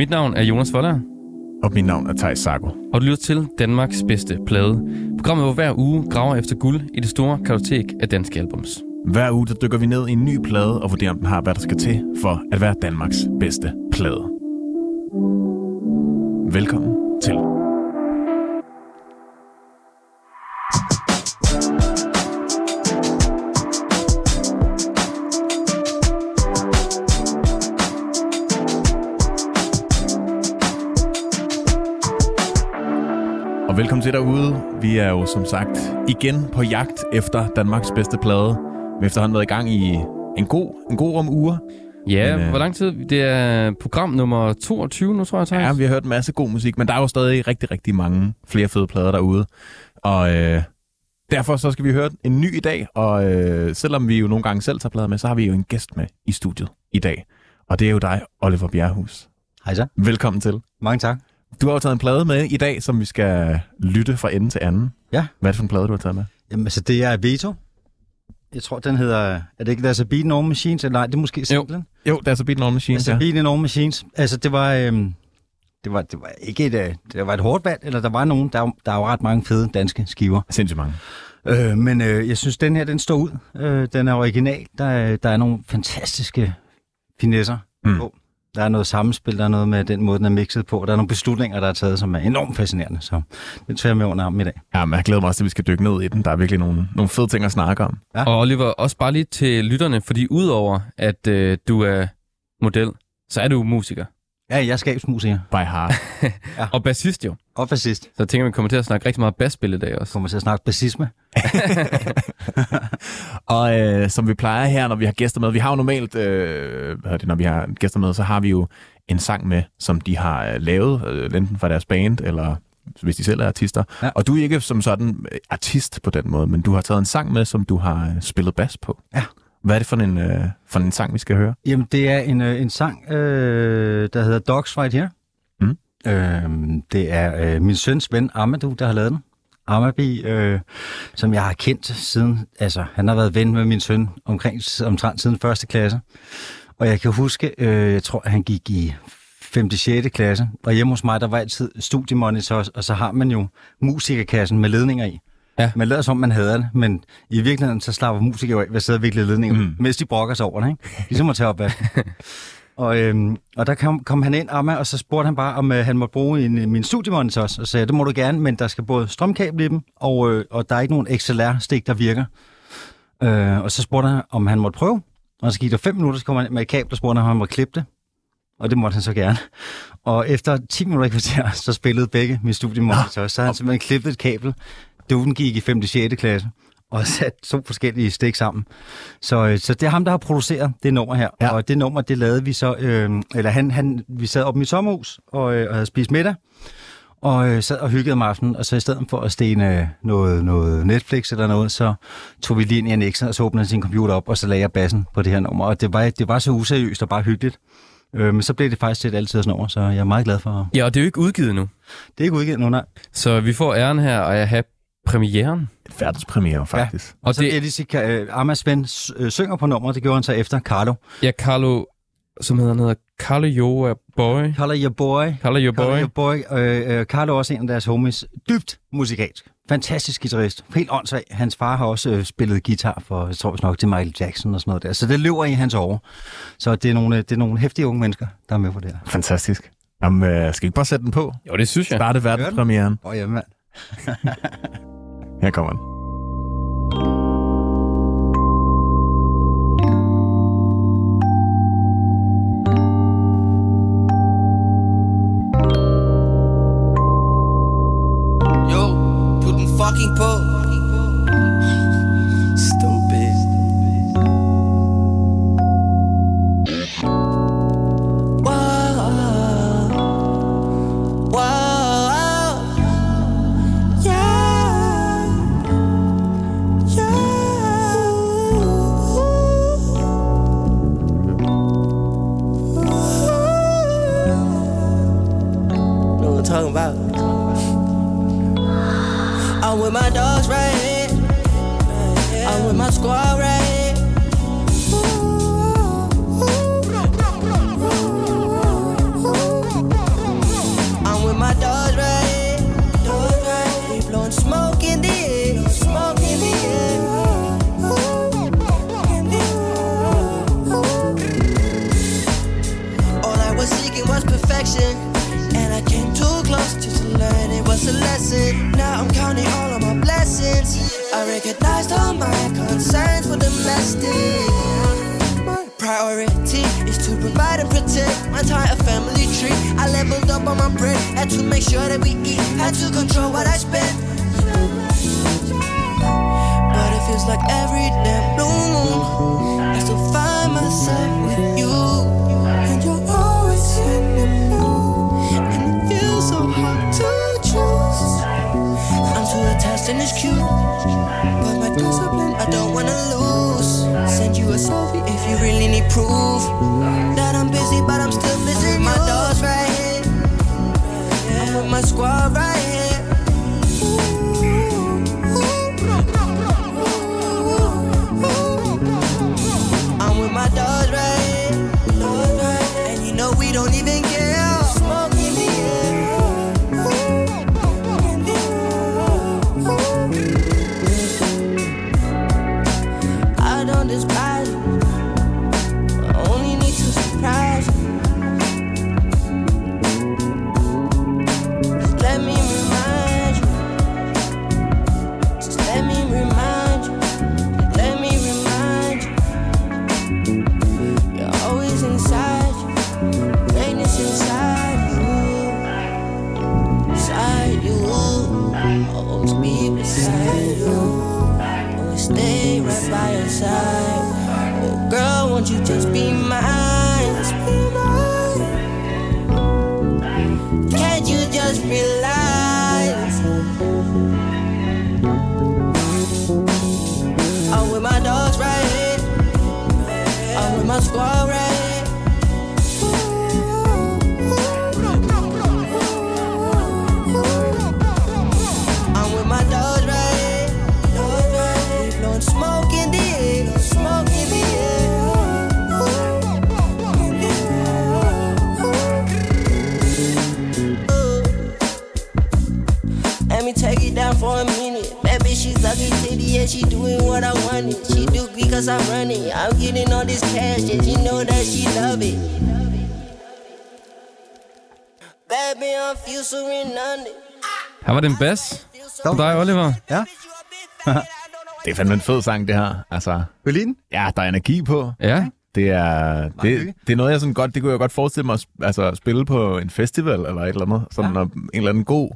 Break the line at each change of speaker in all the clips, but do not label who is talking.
Mit navn er Jonas Voller,
Og mit navn er Thijs Sarko.
og du lytter til Danmarks bedste plade. Programmet, hvor hver uge graver efter guld i det store kartotek af danske albums.
Hver uge der dykker vi ned i en ny plade og vurderer, om den har, hvad der skal til for at være Danmarks bedste plade. Velkommen til. Velkommen til derude. Vi er jo som sagt igen på jagt efter Danmarks bedste plade. Vi har efterhånden været i gang i en god, en god rum uger.
Ja,
Men, øh,
hvor lang tid? Det er program nummer 22 nu, tror jeg, Thijs.
Ja, vi har hørt en masse god musik, men der er jo stadig rigtig, rigtig mange flere fede plader derude. Og øh, derfor så skal vi høre en ny i dag, og øh, selvom vi jo nogle gange selv tager plader med, så har vi jo en gæst med i studiet i dag. Og det er jo dig, Oliver Bjerghus.
Hej så.
Velkommen til.
Mange tak.
Du har jo taget en plade med i dag, som vi skal lytte fra ende til anden.
Ja.
Hvad er det for en plade, du har taget med?
Jamen, altså, det er Veto. Jeg tror, den hedder... Er det ikke There's a Beat in All Machines? Eller nej, det er måske singlen.
Jo, der er så Beat All Machine.
There's a Beat in All Machines. Altså, det var... Øhm, det var, det var ikke et, øh, det var et hårdt valg, eller der var nogen, der, er jo- der er jo ret mange fede danske skiver.
Sindssygt mange.
Øh, men øh, jeg synes, den her, den står ud. Øh, den er original. Der, er- der er nogle fantastiske finesser
mm.
på. Der er noget sammenspil, der er noget med den måde, den er mixet på. Der er nogle beslutninger, der er taget, som er enormt fascinerende. Så det tager jeg med under armen i dag.
Ja, men jeg glæder mig også til, at vi skal dykke ned i den. Der er virkelig nogle, nogle fede ting at snakke om.
Ja.
Og Oliver, også bare lige til lytterne, fordi udover at øh, du er model, så er du musiker.
Ja, jeg er skabsmusiker.
By heart.
Og bassist jo.
Og fascist.
Så tænker, vi kommer til at snakke rigtig meget basspil i dag også.
kommer til at snakke bassisme.
Og øh, som vi plejer her, når vi har gæster med, vi har jo normalt, øh, hvad det, når vi har gæster med, så har vi jo en sang med, som de har øh, lavet, øh, enten fra deres band, eller hvis de selv er artister.
Ja.
Og du er ikke som sådan øh, artist på den måde, men du har taget en sang med, som du har øh, spillet bas på.
Ja.
Hvad er det for en, øh, for en sang, vi skal høre?
Jamen, det er en, øh, en sang, øh, der hedder Dogs Right Here.
Mm.
Øh, det er øh, min søns ven Amadou, der har lavet den. Amabi, øh, som jeg har kendt siden, altså han har været ven med min søn omkring omtrent siden første klasse. Og jeg kan huske, øh, jeg tror, han gik i 5. 6. klasse, og hjemme hos mig, der var altid studiemonitors, og så har man jo musikerkassen med ledninger i.
Ja.
Man lader som, man hader det, men i virkeligheden, så slapper musikere af ved at sidde og vikle ledninger,
Mm.
mens de brokker sig over det, ikke? Ligesom at tage op og, øhm, og der kom, kom han ind, Amma, og så spurgte han bare, om øh, han måtte bruge en, min studiemonitor også, og sagde, det må du gerne, men der skal både strømkabel i dem, og, øh, og der er ikke nogen XLR-stik, der virker. Øh, og så spurgte han, om han måtte prøve, og så gik der fem minutter, så kom han med et kabel, og spurgte om han måtte klippe det. Og det måtte han så gerne. Og efter 10 minutter i kvarter, så spillede begge mine studiemonitorer. Så havde han simpelthen klippet et kabel. Duden gik i 5. 6. klasse og sat to forskellige stik sammen. Så, øh, så det er ham, der har produceret det nummer her.
Ja.
Og det nummer, det lavede vi så... Øh, eller han, han, vi sad op i mit sommerhus og, øh, og havde spist middag. Og øh, sad og hyggede om aftenen, og så i stedet for at stene noget, noget Netflix eller noget, så tog vi lige ind i en og så åbnede sin computer op, og så lagde jeg bassen på det her nummer. Og det var, det var så useriøst og bare hyggeligt. Øh, men så blev det faktisk til et altid nummer, så jeg er meget glad for...
Ja, og det er jo ikke udgivet nu.
Det er ikke udgivet nu, nej.
Så vi får æren her af at have premieren.
Verdenspremiere, faktisk.
Og, og så det... jeg lige sige, at Amas ven øh, synger på nummeret, det gjorde han så efter Carlo.
Ja, Carlo, som hedder, han hedder Carlo Joa Boy.
Carlo Your Boy.
Carlo Your
Carlo
Boy.
Your Boy. Øh, øh, Carlo er også en af deres homies. Dybt musikalsk. Fantastisk guitarist. Helt åndssvag. Hans far har også øh, spillet guitar for, jeg tror nok, til Michael Jackson og sådan noget der. Så det løber i hans år. Så det er nogle, det er nogle hæftige unge mennesker, der er med på det her.
Fantastisk. Jamen, øh, skal vi ikke bare sætte den på?
Jo, det synes jeg.
Starte verdenspremieren.
Åh, oh, ja, mand.
Her kommer den.
Yo, put den fucking på.
Var det en bas for dig, Oliver.
Ja.
Det er fandme en fed sang, det her. Altså,
Berlin?
ja, der er energi på.
Ja,
Det er, det, det er noget, jeg sådan godt, det kunne jeg godt forestille mig at altså, spille på en festival eller et eller andet. Sådan ja. en eller anden god,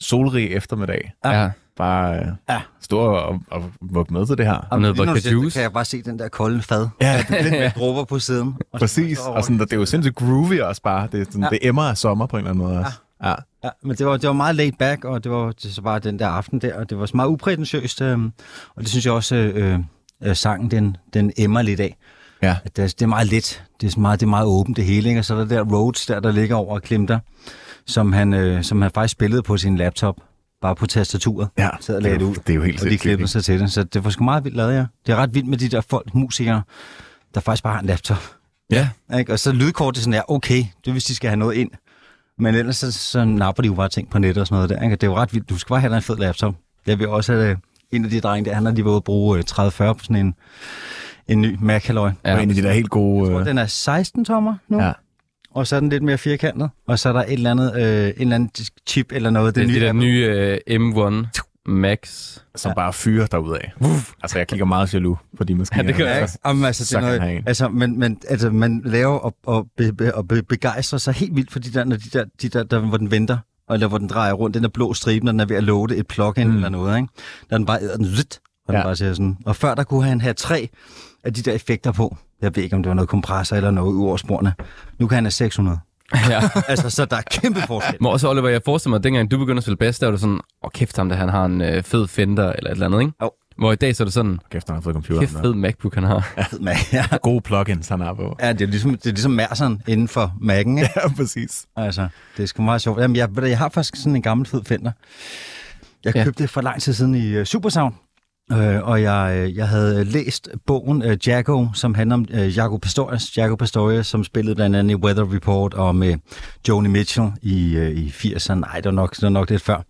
solrig eftermiddag.
ja.
Bare øh,
Ja.
stå og, og vugge med til det her.
Og noget vodka juice.
kan jeg bare se den der kolde fad.
Ja,
Lidt med dråber på siden. Og
præcis. Og sådan, det er jo sindssygt groovy også bare. Det, er sådan,
ja.
det emmer af sommer på en eller anden måde også. Ja.
Ja, men det var, det var meget laid back, og det var det så bare den der aften der, og det var så meget uprætentiøst, øh, og det synes jeg også, øh, øh, sangen den, den emmer lidt af.
ja.
At det, er, det er meget let, det er, meget, det er meget åbent det hele, ikke? og så er der der Rhodes der, der ligger over og klimter, som han, øh, som han faktisk spillede på sin laptop, bare på tastaturet.
ja.
Sad og det ud.
Det er jo helt
Og de klippede sig til det, så det var sgu meget vildt lavet, ja. Det er ret vildt med de der folk, musikere, der faktisk bare har en laptop.
Ja,
Ikke? Og så lydkort, det er sådan, ja, okay, det er, hvis de skal have noget ind. Men ellers så, så napper de jo bare ting på nettet og sådan noget der. Ikke? Det er jo ret vildt. Du skal bare have dig en fed laptop. Det vil også have en af de drenge der, han har lige været at bruge øh, 30-40 på sådan en, en ny Mac.
Ja. Og en af de der helt gode...
Og
Øh,
den er 16 tommer nu,
ja.
og så er den lidt mere firkantet. Og så er der et eller andet, øh, en eller anden chip eller noget.
det er
nye
de der nye uh, M1 Max.
Som bare fyrer derudad. Altså, jeg kigger meget jaloux på de maskiner.
Ja, det gør jeg
Ja,
også.
ikke? Jamen, altså, det
Så
er noget, altså, men, men altså, man laver og, og, be, be, og be, begejstrer sig helt vildt for de der, når de der, de der, der hvor den venter, eller hvor den drejer rundt, den der blå stribe, når den er ved at loade et plugin mm. eller noget, ikke? Der er den bare æder den lidt, og den
Ja.
bare siger sådan. Og før der kunne han have tre af de der effekter på. Jeg ved ikke, om det var noget kompressor eller noget ud over sporene. Nu kan han have 600.
Ja.
altså, så der er kæmpe forskel.
Men også, Oliver, jeg forestiller mig, at dengang du begyndte at spille bass, der var det sådan, åh oh, kæft ham, der han har en øh, fed Fender eller et eller andet, ikke?
Jo.
Hvor i dag så er det sådan,
Kæft, han har fået computer.
kæft fed MacBook han har.
Men, ja,
Gode plugins, han har på.
ja, det er ligesom, det er ligesom Merseren inden for Mac'en, ikke?
Ja, præcis.
Altså, det er sgu meget sjovt. Jamen, jeg, du, jeg har faktisk sådan en gammel fed Fender. Jeg
Ja.
ja. købte det for lang tid siden i uh, Supersound. Øh, og jeg, øh, jeg havde øh, læst bogen øh, Jago, som handler om øh, Jago Pastorius, Jago Pastorius, som spillede blandt andet i Weather Report og med Joni Mitchell i, øh, i 80'erne. Nej, det var nok, det var nok lidt før.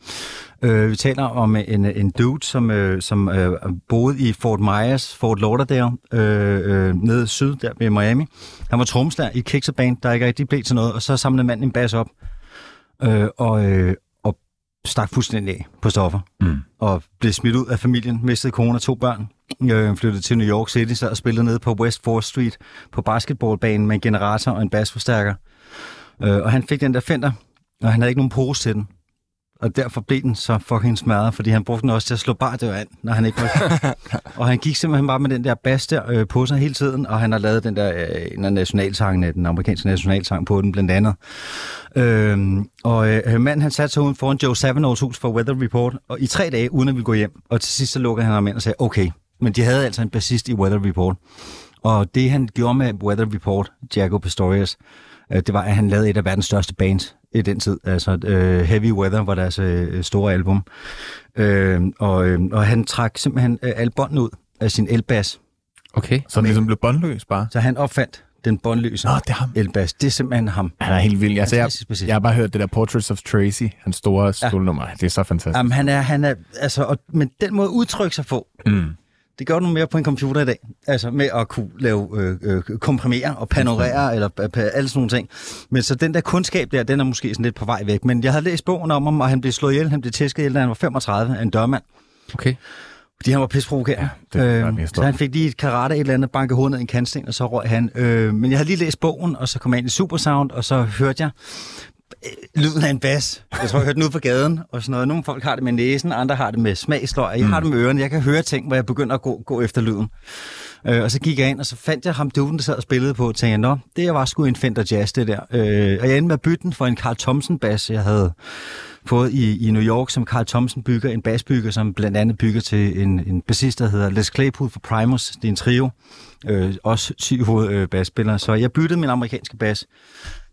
Øh, vi taler om øh, en, en dude, som, øh, som øh, boede i Fort Myers, Fort Lauderdale, øh, øh, nede syd der ved Miami. Han var tromslærer i Kicks Band, der ikke rigtig blev til noget, og så samlede manden en bas op. Øh, og, øh, og stak fuldstændig af på stoffer.
Mm.
Og blev smidt ud af familien, mistede kone og to børn. Øh, flyttede til New York City, så og spillede nede på West 4th Street på basketballbanen med en generator og en basforstærker. Øh, og han fik den der Fender, og han havde ikke nogen pose til den. Og derfor blev den så fucking smadret, fordi han brugte den også til at slå bardør an, når han ikke var Og han gik simpelthen bare med den der bas der øh, på sig hele tiden, og han har lavet den der øh, en af nationalsangene, den amerikanske nationalsang på den blandt andet. Øh, og øh, manden han satte sig uden foran Joe Savinos hus for Weather Report, og i tre dage, uden at vi gå hjem. Og til sidst så lukkede han ham ind og sagde, okay, men de havde altså en bassist i Weather Report. Og det han gjorde med Weather Report, Jago Pastorius, øh, det var, at han lavede et af verdens største bands i den tid. Altså øh, Heavy Weather var deres øh, store album. Øh, og, øh, og han trak simpelthen øh, alle båndene ud af sin elbas.
Okay.
Så den ligesom blev båndløs bare.
Så han opfandt den båndløse
Nå, det er ham.
elbas. Det er simpelthen ham.
Han er helt vild. Altså, jeg, jeg har bare hørt det der Portraits of Tracy, hans store skolnummer. Det er så fantastisk.
Jamen, han er, han er, altså, og, men den måde at udtrykke sig på,
Mm.
Det gør du mere på en computer i dag. Altså med at kunne lave, øh, øh, komprimere og panorere, eller øh, pa- alle sådan nogle ting. Men så den der kundskab der, den er måske sådan lidt på vej væk. Men jeg havde læst bogen om ham, og han blev slået ihjel, han blev tæsket ihjel, da han var 35 af en dørmand.
Okay.
Fordi han var pisprovokerende.
Ja, det er
øh,
mest
så han fik lige et karate et eller andet, banke hovedet ned i en kantsten, og så røg han. Øh, men jeg havde lige læst bogen, og så kom jeg ind i Supersound, og så hørte jeg lyden af en bas. Jeg tror, jeg hørte den ude på gaden, og sådan noget. Nogle folk har det med næsen, andre har det med smagsløg. Jeg har det med ørerne. Jeg kan høre ting, hvor jeg begynder at gå, gå efter lyden. Øh, og så gik jeg ind, og så fandt jeg ham duden, der sad og spillede på, og tænkte, nå, det var sgu en Fender Jazz, det der. Øh, og jeg endte med at bytte den for en Carl Thompson-bas, jeg havde fået i, i New York, som Carl Thompson bygger, en basbygger, som blandt andet bygger til en, en bassist, der hedder Les Claypool for Primus. Det er en trio, øh, også syv øh, basspillere. Så jeg byttede min amerikanske bas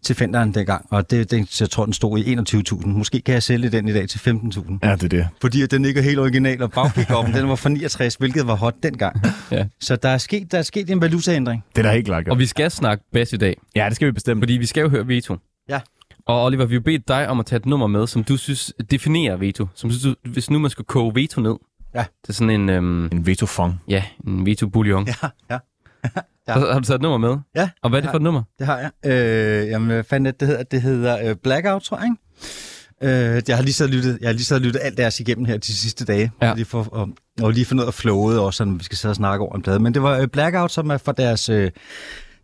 til Fenderen dengang, og det, det, jeg tror, den stod i 21.000. Måske kan jeg sælge den i dag til 15.000.
Ja, det er det.
Fordi den ikke er helt original, og bagpickuppen, den var fra 69, hvilket var hot dengang.
Ja.
Så der er sket, der er sket en valutaændring.
Det er da helt klart.
Og vi skal snakke bass i dag,
Ja, det skal vi bestemme.
fordi vi skal jo høre Veto.
Ja.
Og Oliver, vi har bedt dig om at tage et nummer med, som du synes definerer Veto. Som synes, du, hvis nu man skulle koge Veto ned.
Ja.
Det er sådan en, øhm,
En vetofong.
ja, en Veto bouillon.
Ja, ja.
Ja. Så har du taget et nummer med?
Ja,
Og hvad er det for et nummer?
Det har jeg. Øh, jamen, hvad fanden det, det hedder? Det hedder øh, Blackout, tror jeg, ikke? Øh, jeg har lige så lyttet, jeg har lige så lyttet alt deres igennem her de sidste dage.
Ja.
Lige for, og, og lige for noget af flowet også, sådan, vi skal sidde og snakke over en plade. Men det var øh, Blackout, som er for deres... Øh, det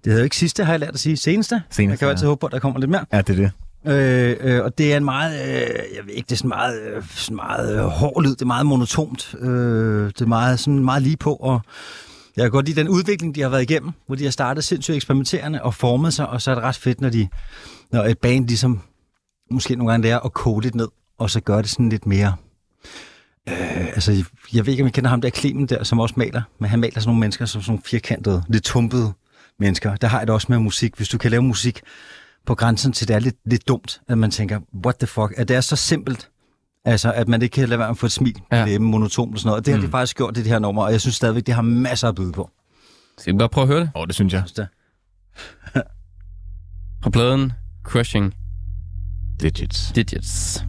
hedder jo ikke sidste, har jeg lært at sige. Seneste.
Seneste,
Jeg kan jo altid
ja.
håbe på, at der kommer lidt mere.
Ja, det er det.
Øh, øh, og det er en meget, øh, jeg ved ikke, det er sådan meget, øh, sådan meget øh, hård lyd, det er meget monotont, øh, det er meget, sådan meget lige på, og jeg kan godt lide den udvikling, de har været igennem, hvor de har startet sindssygt eksperimenterende og formet sig, og så er det ret fedt, når, de, når et band ligesom, måske nogle gange lærer at kode lidt ned, og så gør det sådan lidt mere, øh, altså jeg, jeg ved ikke, om I kender ham der Klemen der, som også maler, men han maler sådan nogle mennesker som sådan nogle firkantede, lidt tumpede mennesker. Der har jeg det også med musik. Hvis du kan lave musik, på grænsen til, det er lidt, lidt dumt, at man tænker, what the fuck, at det er så simpelt, altså, at man ikke kan lade være med at få et smil
Ja.
læben, monotont og sådan noget. Og det har de faktisk gjort, det, det her nummer, og jeg synes stadigvæk, det har masser at byde på.
Skal vi bare prøve at høre det?
Åh, oh, det synes jeg.
Det.
Fra pladen Crushing
Digits.
Digits.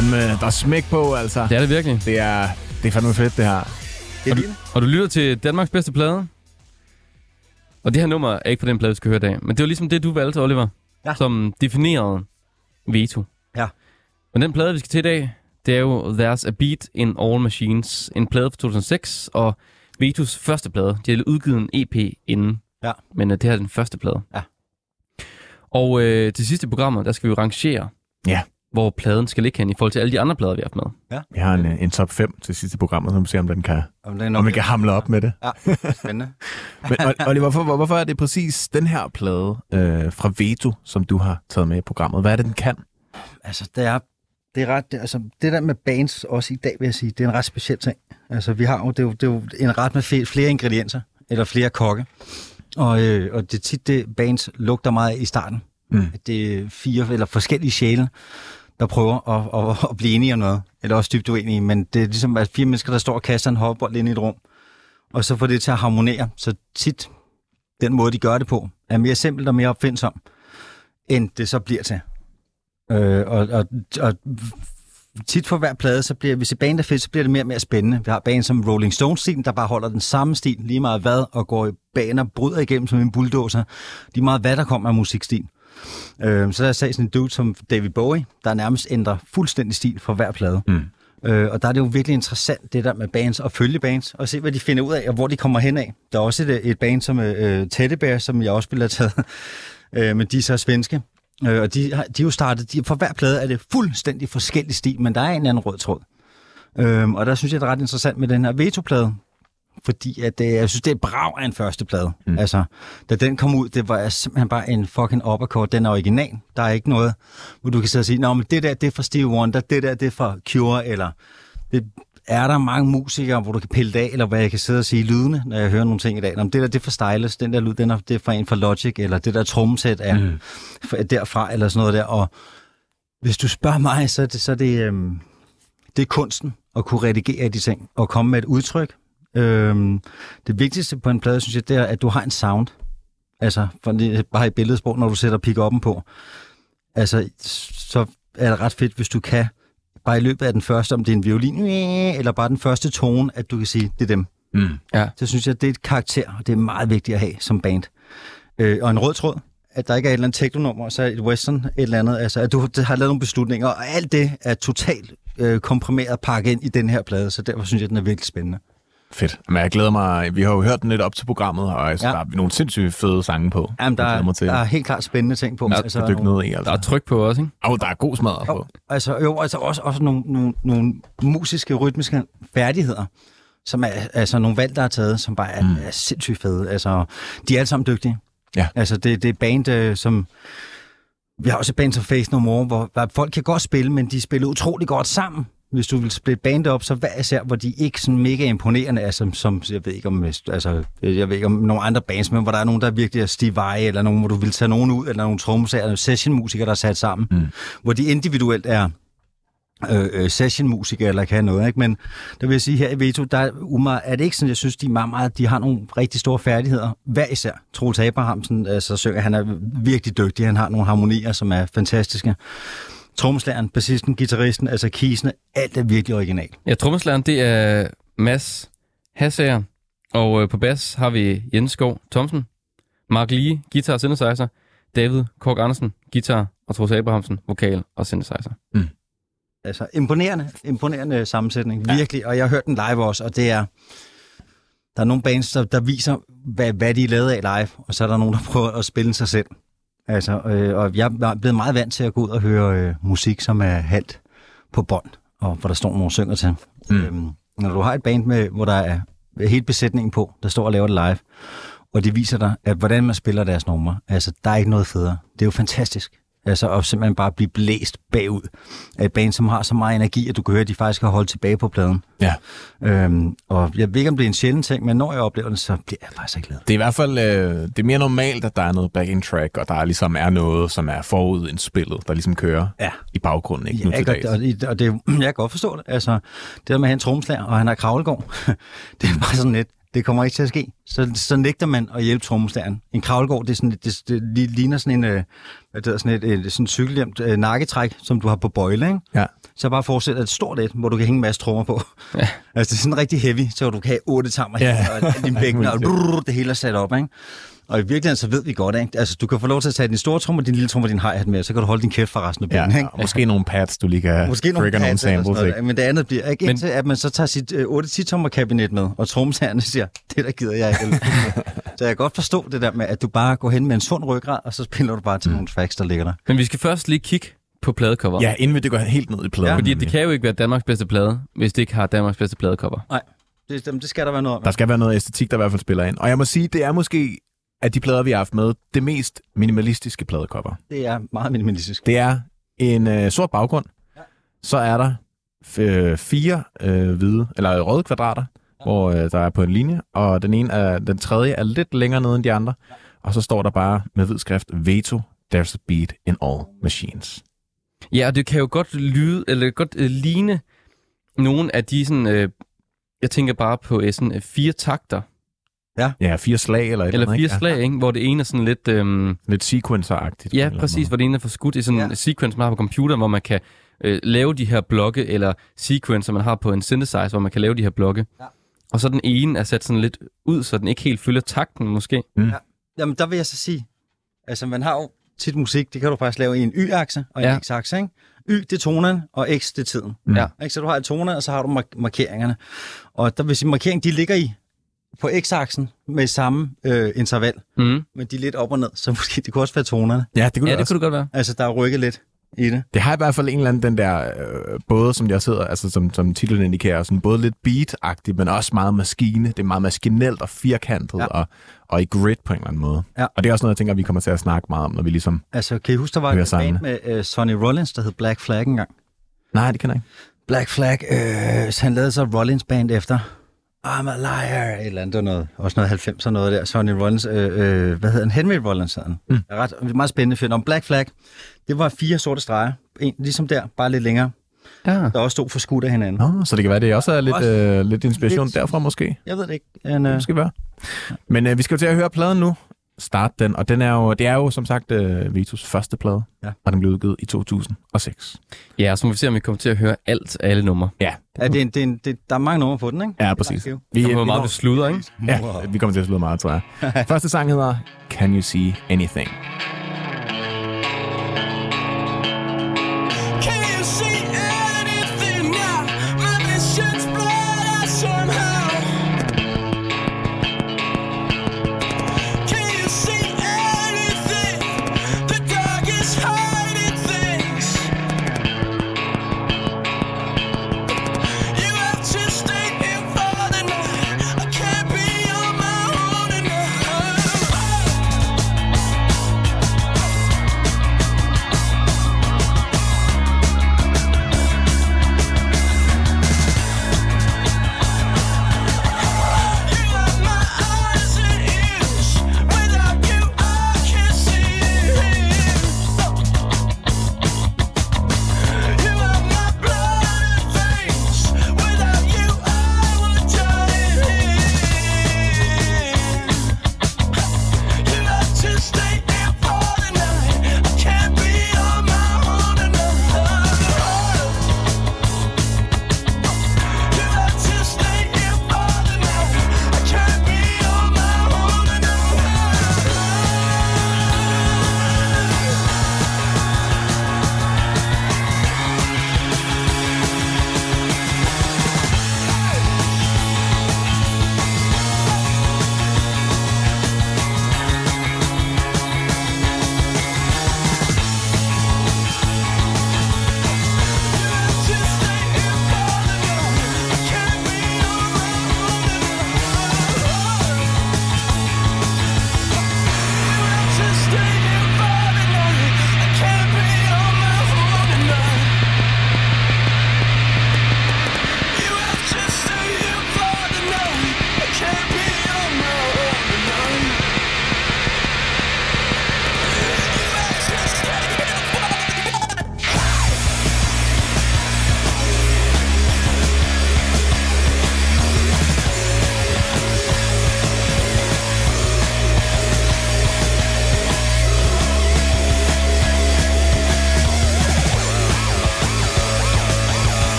Fandme, der er smæk på, altså.
Det er det virkelig.
Det er, det er fandme fedt, det her.
Det er
Og du, og du lytter til Danmarks bedste plade. Og det her nummer er ikke på den plade, vi skal høre i dag. Men det var ligesom det, du valgte, Oliver.
Ja.
Som definerede veto.
Ja.
Men den plade, vi skal til i dag, det er jo There's a Beat in All Machines. En plade fra 2006, og Vetos første plade. De har udgivet en EP inden.
Ja.
Men uh, det her er den første plade.
Ja.
Og øh, til sidste programmer, der skal vi jo rangere,
Ja.
Hvor pladen skal ligge hen i forhold til alle de andre plader, vi har haft med.
Vi har en, en top 5 til sidste program, så vi ser, om den kan,
Om, er
om vi kan hamle op med det.
Ja, spændende.
Men Ol- Oliver, hvorfor, hvorfor er det præcis den her plade øh, fra Veto, som du har taget med i programmet? Hvad er det, den kan?
Altså, det er, det er ret, det, altså, det der med bands også i dag, vil jeg sige, det er en ret speciel ting. Altså, vi har jo, det er jo, det er jo en ret med flere ingredienser, eller flere kokke. Og, øh, og det er tit, det bands lugter meget i starten.
Mm.
At det er fire eller forskellige sjæle, der prøver at, at, at blive enige om noget, eller også dybt uenige. Men det er ligesom at fire mennesker, der står og kaster en hopbold ind i et rum, og så får det til at harmonere. Så tit, den måde, de gør det på, er mere simpelt og mere opfindsom, end det så bliver til. Øh, og, og, og tit for hver plade, så bliver, hvis et band er fedt, så bliver det mere og mere spændende. Vi har band som Rolling Stones-stilen, der bare holder den samme stil, lige meget hvad, og går i baner, bryder igennem som en bulldozer. Lige meget hvad, der kommer af musikstil. Øh, så der er sådan en dude som David Bowie, der nærmest ændrer fuldstændig stil for hver plade.
Mm.
Øh, og der er det jo virkelig interessant, det der med bands og følge bands, og se, hvad de finder ud af, og hvor de kommer hen af. Der er også et, et band som øh, Teddy Bear, som jeg også spiller taget, øh, men de er så svenske. Øh, og de, de er jo startet, de, for hver plade er det fuldstændig forskellig stil, men der er en eller anden rød tråd. Øh, og der synes jeg, det er ret interessant med den her Veto-plade, fordi at, øh, jeg synes, det er et brag af en første plade. Mm. Altså, da den kom ud, det var simpelthen bare en fucking uppercut. Den er original. Der er ikke noget, hvor du kan sidde og sige, Nå, men det der, det er fra Steve Wonder, det der, det er fra Cure, eller det er der mange musikere, hvor du kan pille det af, eller hvad jeg kan sidde og sige lydende, når jeg hører nogle ting i dag. Nå, det der, det er fra Stylus, den der lyd, den er, det er fra en fra Logic, eller det der trommesæt er mm. derfra, eller sådan noget der. Og hvis du spørger mig, så er det, så er det, øhm, det er kunsten at kunne redigere de ting, og komme med et udtryk. Øhm, det vigtigste på en plade, synes jeg, det er, at du har en sound. Altså, for det, bare i billedsprog, når du sætter pick-up'en på. Altså, så er det ret fedt, hvis du kan, bare i løbet af den første, om det er en violin, eller bare den første tone, at du kan sige, det er dem.
Mm.
Så synes jeg, det er et karakter, og det er meget vigtigt at have som band. Øh, og en rød tråd, at der ikke er et eller andet teknonummer, og så et western, et eller andet. Altså, at du har lavet nogle beslutninger, og alt det er totalt øh, komprimeret pakket ind i den her plade, så derfor synes jeg, den er virkelig spændende.
Fedt. Men jeg glæder mig. Vi har jo hørt den lidt op til programmet, og altså,
Ja.
der er nogle sindssygt fede sange på.
Jamen, der,
til
der er helt klart spændende ting på.
at altså, dykke ned i. Altså.
Der er tryk på også, ikke?
Oh, der er god smadret på.
Altså, jo, altså også, også nogle, nogle, nogle musiske, rytmiske færdigheder, som er altså nogle valg, der er taget, som bare er, mm. er sindssygt fede. Altså, de er alle sammen dygtige.
Ja.
Altså, det, det er band, øh, som... Vi har også et band som Face No More, hvor, hvor folk kan godt spille, men de spiller utrolig godt sammen. Hvis du vil splitte band op, så hver især, hvor de ikke sådan mega imponerende er, som, som jeg ved ikke om, altså, jeg ved ikke om nogle andre bands, men hvor der er nogen, der virkelig er Steve Vai, eller nogen, hvor du vil tage nogen ud, eller nogle trommeslager, eller sessionmusikere, der er sat sammen, mm. hvor de individuelt er øh, øh, sessionmusikere, eller kan noget, ikke? Men der vil jeg sige, her i Veto, der er, umar, er det ikke sådan, jeg synes, de, er meget, meget, de har nogle rigtig store færdigheder. Hver især. Troels Abrahamsen, altså, synger, han er virkelig dygtig. Han har nogle harmonier, som er fantastiske. Trommeslageren, bassisten, gitarristen, altså kisene, alt er virkelig originalt.
Ja, trommeslageren, det er Mads Hassager, og øh, på bas har vi Jens Skov Thomsen, Mark Lie, guitar og synthesizer, David Kork Andersen, guitar, og Troels Abrahamsen, vokal og synthesizer.
Altså, imponerende, imponerende sammensætning, ja. virkelig. Og jeg har hørt den live også, og det er... Der er nogle bands, der, der viser, hvad, hvad de er lavet af live, og så er der nogen, der prøver at spille sig selv. Altså, øh, og jeg er blevet meget vant til at gå ud og høre øh, musik, som er halvt på bånd, og hvor der står nogle synger til. Mm. Øhm, når du har et band, med, hvor der er helt besætningen på, der står og laver det live, og det viser dig, at hvordan man spiller deres numre, altså, der er ikke noget federe. Det er jo fantastisk. Altså, og simpelthen bare blive blæst bagud af et band, som har så meget energi, at du kan høre, at de faktisk har holdt tilbage på pladen.
Ja.
Øhm, og jeg ved ikke, om det er en sjælden ting, men når jeg oplever det, så bliver jeg faktisk glad.
Det er i hvert fald øh, det er mere normalt, at der er noget backing track, og der ligesom er noget, som er forud indspillet, der ligesom kører
Ja.
i baggrunden. Ikke? nu
Ja,
til
ikke, og,
dags.
og, det, jeg kan godt forstå det. Altså, det der med at have en trommeslager, og han har kravlegård, det er bare sådan lidt, Det kommer ikke til at ske. Så, så nægter man at hjælpe trommeslageren. En kravlegård, det, er sådan, det, det, det ligner sådan en, øh, hvad det hedder, sådan et, et sådan cykelhjemt øh, nakketræk, som du har på bøjle, ikke?
Ja.
Så bare forestil dig et stort et, hvor du kan hænge en masse trommer på.
Ja.
Altså, det er sådan rigtig heavy, så du kan have otte tammer
Ja.
ja. og din bækken, og brrr, det hele er sat op, ikke? Og i virkeligheden, så ved vi godt, ikke? Altså, du kan få lov til at tage din store trommer, din lille trommer, din hi-hat med, så kan du holde din kæft for resten af
Ja,
benen, ikke?
og måske nogle pads, du lige kan
Måske nogle,
nogle
pads eller
samples.
sådan
Ikke?
noget, men det andet bliver ikke
Men-
indtil, at man så tager sit øh, 8-10 tommer kabinet med, og trommesagerne siger, det der gider jeg ikke. så jeg kan godt forstå det der med, at du bare går hen med en sund ryggrad, og så spiller du bare til mm. nogle tracks, der ligger der.
Men vi skal først lige kigge på pladecover.
Ja, inden vi det går helt ned i pladen.
Ja.
Fordi det kan jo ikke være Danmarks bedste plade, hvis det ikke har Danmarks bedste pladecover.
Nej, det, det skal der være noget om.
Der skal være noget æstetik, der i hvert fald spiller ind. Og jeg må sige, det er måske af de plader, vi har haft med, det mest minimalistiske pladecover.
Det er meget minimalistisk.
Det er en øh, sort baggrund.
Ja.
Så er der øh, fire øh, hvide, eller røde kvadrater, ja. hvor øh, der er på en linje, og den ene er, den tredje er lidt længere nede end de andre. Ja. Og så står der bare med hvid skrift, Veto, there's a beat in all machines.
Ja, og det kan jo godt lyde, eller godt øh, ligne nogle af de sådan, øh, jeg tænker bare på øh, sådan øh, fire takter,
Ja, fire slag eller et
eller
andet,
fire
ikke?
slag, ikke? hvor det ene er sådan lidt, øhm,
Ja, lidt sequencer-agtigt.
ja
eller
præcis, hvor det ene er forskudt i sådan
Ja.
en sequence, man har på computer, hvor man kan øh, lave de her blokke, eller sequencer, man har på en synthesizer, hvor man kan lave de her blokke.
Ja.
Og så den ene er sat sådan lidt ud, så den ikke helt følger takten måske.
Jamen, der vil jeg så sige, altså man har jo tit musik, det kan du faktisk lave i en Y-akse og en
Ja.
X-akse, ikke? Y, det er tonerne, og X, det er tiden.
Mm.
Ja.
Ikke? Så du har toner, og så har du mark- markeringerne. Og der vil sige, markeringen, de ligger i på X-aksen med samme øh, interval,
Mm.
men de er lidt op og ned, så måske det kunne også være tonerne.
Ja, det kunne
Ja,
det
det kunne det godt være.
Altså, der er rykket lidt i det.
Det har i hvert fald en eller anden den der, øh, både som jeg sidder, altså som, som titlen indikerer, sådan både lidt beat-agtig, men også meget maskine. Det er meget maskinelt og firkantet
Ja.
og, og i grid på en eller anden måde.
Ja.
Og det er også noget, jeg tænker, vi kommer til at snakke meget om, når vi ligesom...
Altså, kan I huske, der var et band med øh, Sonny Rollins, der hed Black Flag engang?
Nej, det kan jeg ikke.
Black Flag, øh, han lavede så Rollins band efter. I'm a liar, et eller andet, det var noget, også noget 90'er noget der. Sonny Rollins, øh, øh, hvad hedder han? Henry Rollins hedder han. Mm. Er ret, meget spændende film. Om Black Flag, det var fire sorte streger. En, ligesom der, bare lidt længere.
Ja.
Der også stod for skudt af hinanden.
Nå, så det kan være, det også er lidt,
Også
øh, lidt inspiration
lidt-
derfra måske.
Jeg ved det ikke. En,
Det
øh,
skal være. Men øh, vi skal jo til at høre pladen nu. Start den, og den er jo, det er jo som sagt øh, Vitos første plade,
Ja.
og den blev udgivet i 2006.
Ja, så må vi se, om vi kommer til at høre alt af alle numre.
Ja,
er det, en, det, er en, det, der er mange numre på den, ikke?
ja præcis.
Er
Vi, vi,
meget
når-
beslutter, ikke?
ja, vi kommer til at slå meget, tror jeg. Første sang hedder Can You See Anything?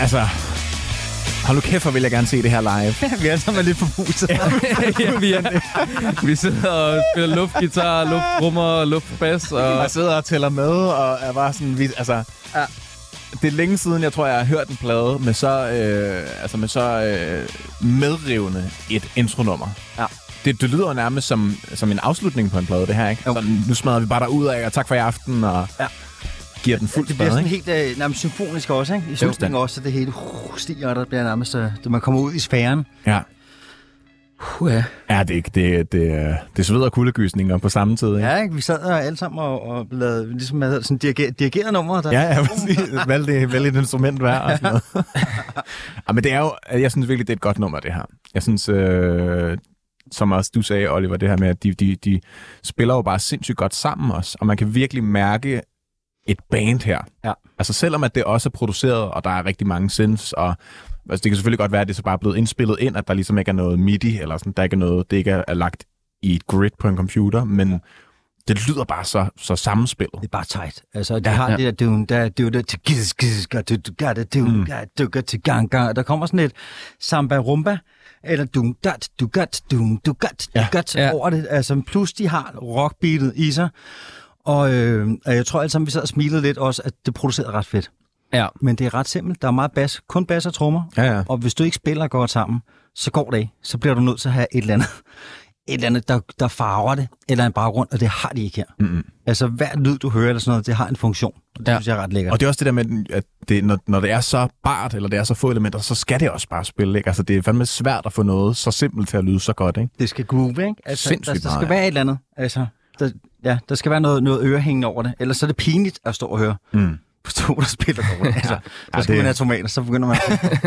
Altså... Hold nu kæft, hvor vil jeg gerne se det her live.
vi er alle sammen lidt på huset.
ja, vi, er, vi sidder og spiller luftgitar, lufttrummer, luftbass. Og...
Jeg sidder og tæller med, og er bare sådan... Vi, altså,
Ja.
Det er længe siden, jeg tror, jeg har hørt en plade med så, øh, altså med så øh, medrivende et intronummer.
Ja.
Det, det lyder nærmest som, som en afslutning på en plade, det her, ikke?
Jo.
Så nu smadrer vi bare derud af, og tak for i aften, og
Ja.
Giver den fuld
Det bliver sådan helt øh, nærmest symfonisk også, ikke? I slutningen også, så det hele uh, stiger, og der bliver nærmest, øh, det man kommer ud i sfæren.
Ja.
Uh, ja.
Ja, det, er- det, det, det sveder kuldegysninger på samme tid, ikke?
ja, ikke? Vi sad alle sammen og, og lavede, ligesom det, sådan diriger, dirigeret nummer. Der.
Ja, ja, præcis. Vælg, det, vælg et instrument hver og sådan noget. ja, men det er jo, jeg synes virkelig, det er et godt nummer, det her. Jeg synes, øh, som også du sagde, Oliver, det her med, at de, de, de spiller jo bare sindssygt godt sammen også, og man kan virkelig mærke et band her.
Ja.
Altså selvom at det også er produceret, og der er rigtig mange synths, og altså, det kan selvfølgelig godt være, at det så bare er blevet indspillet ind, at der ligesom ikke er noget MIDI, eller sådan, der ikke er noget, det ikke er, er lagt i et grid på en computer, men det lyder bare så, så sammenspillet.
Det er bare tight. Altså, har
ja.
det der, dun, der, du, der, til gis, gis, du, gør det, du,
Mm.
gør, du, gør, til gang, gang. Der kommer sådan et samba rumba, eller du, dat, du, gat, du, du, gat, du,
Ja.
gat
Ja.
over det. Altså, plus de har rockbeatet i sig. Og øh, jeg tror alle sammen, vi sad og smilede lidt også, at det producerede ret fedt.
Ja.
Men det er ret simpelt. Der er meget bas, kun bas og trommer.
Ja, ja.
Og hvis du ikke spiller godt sammen, så går det ikke. Så bliver du nødt til at have et eller andet, et eller andet der, der farver det, eller en baggrund, og det har de ikke her.
Mm-mm.
Altså, hver lyd, du hører eller sådan noget, det har en funktion. Det
Ja.
synes jeg er ret lækkert.
Og det er også det der med, at det, når, når det er så bart, eller det er så få elementer, så skal det også bare spille. Ikke? Altså, det er fandme svært at få noget så simpelt til at lyde så godt. Ikke?
det skal groove, ikke? Altså, der,
Sindssygt
der skal
meget,
være et eller andet. Altså, der, ja, der skal være noget, noget ørehængende over det. Ellers så er det pinligt at stå og høre
Mm.
på to, der spiller dårligt. Altså, så skal
det-
man have tomater, så begynder man,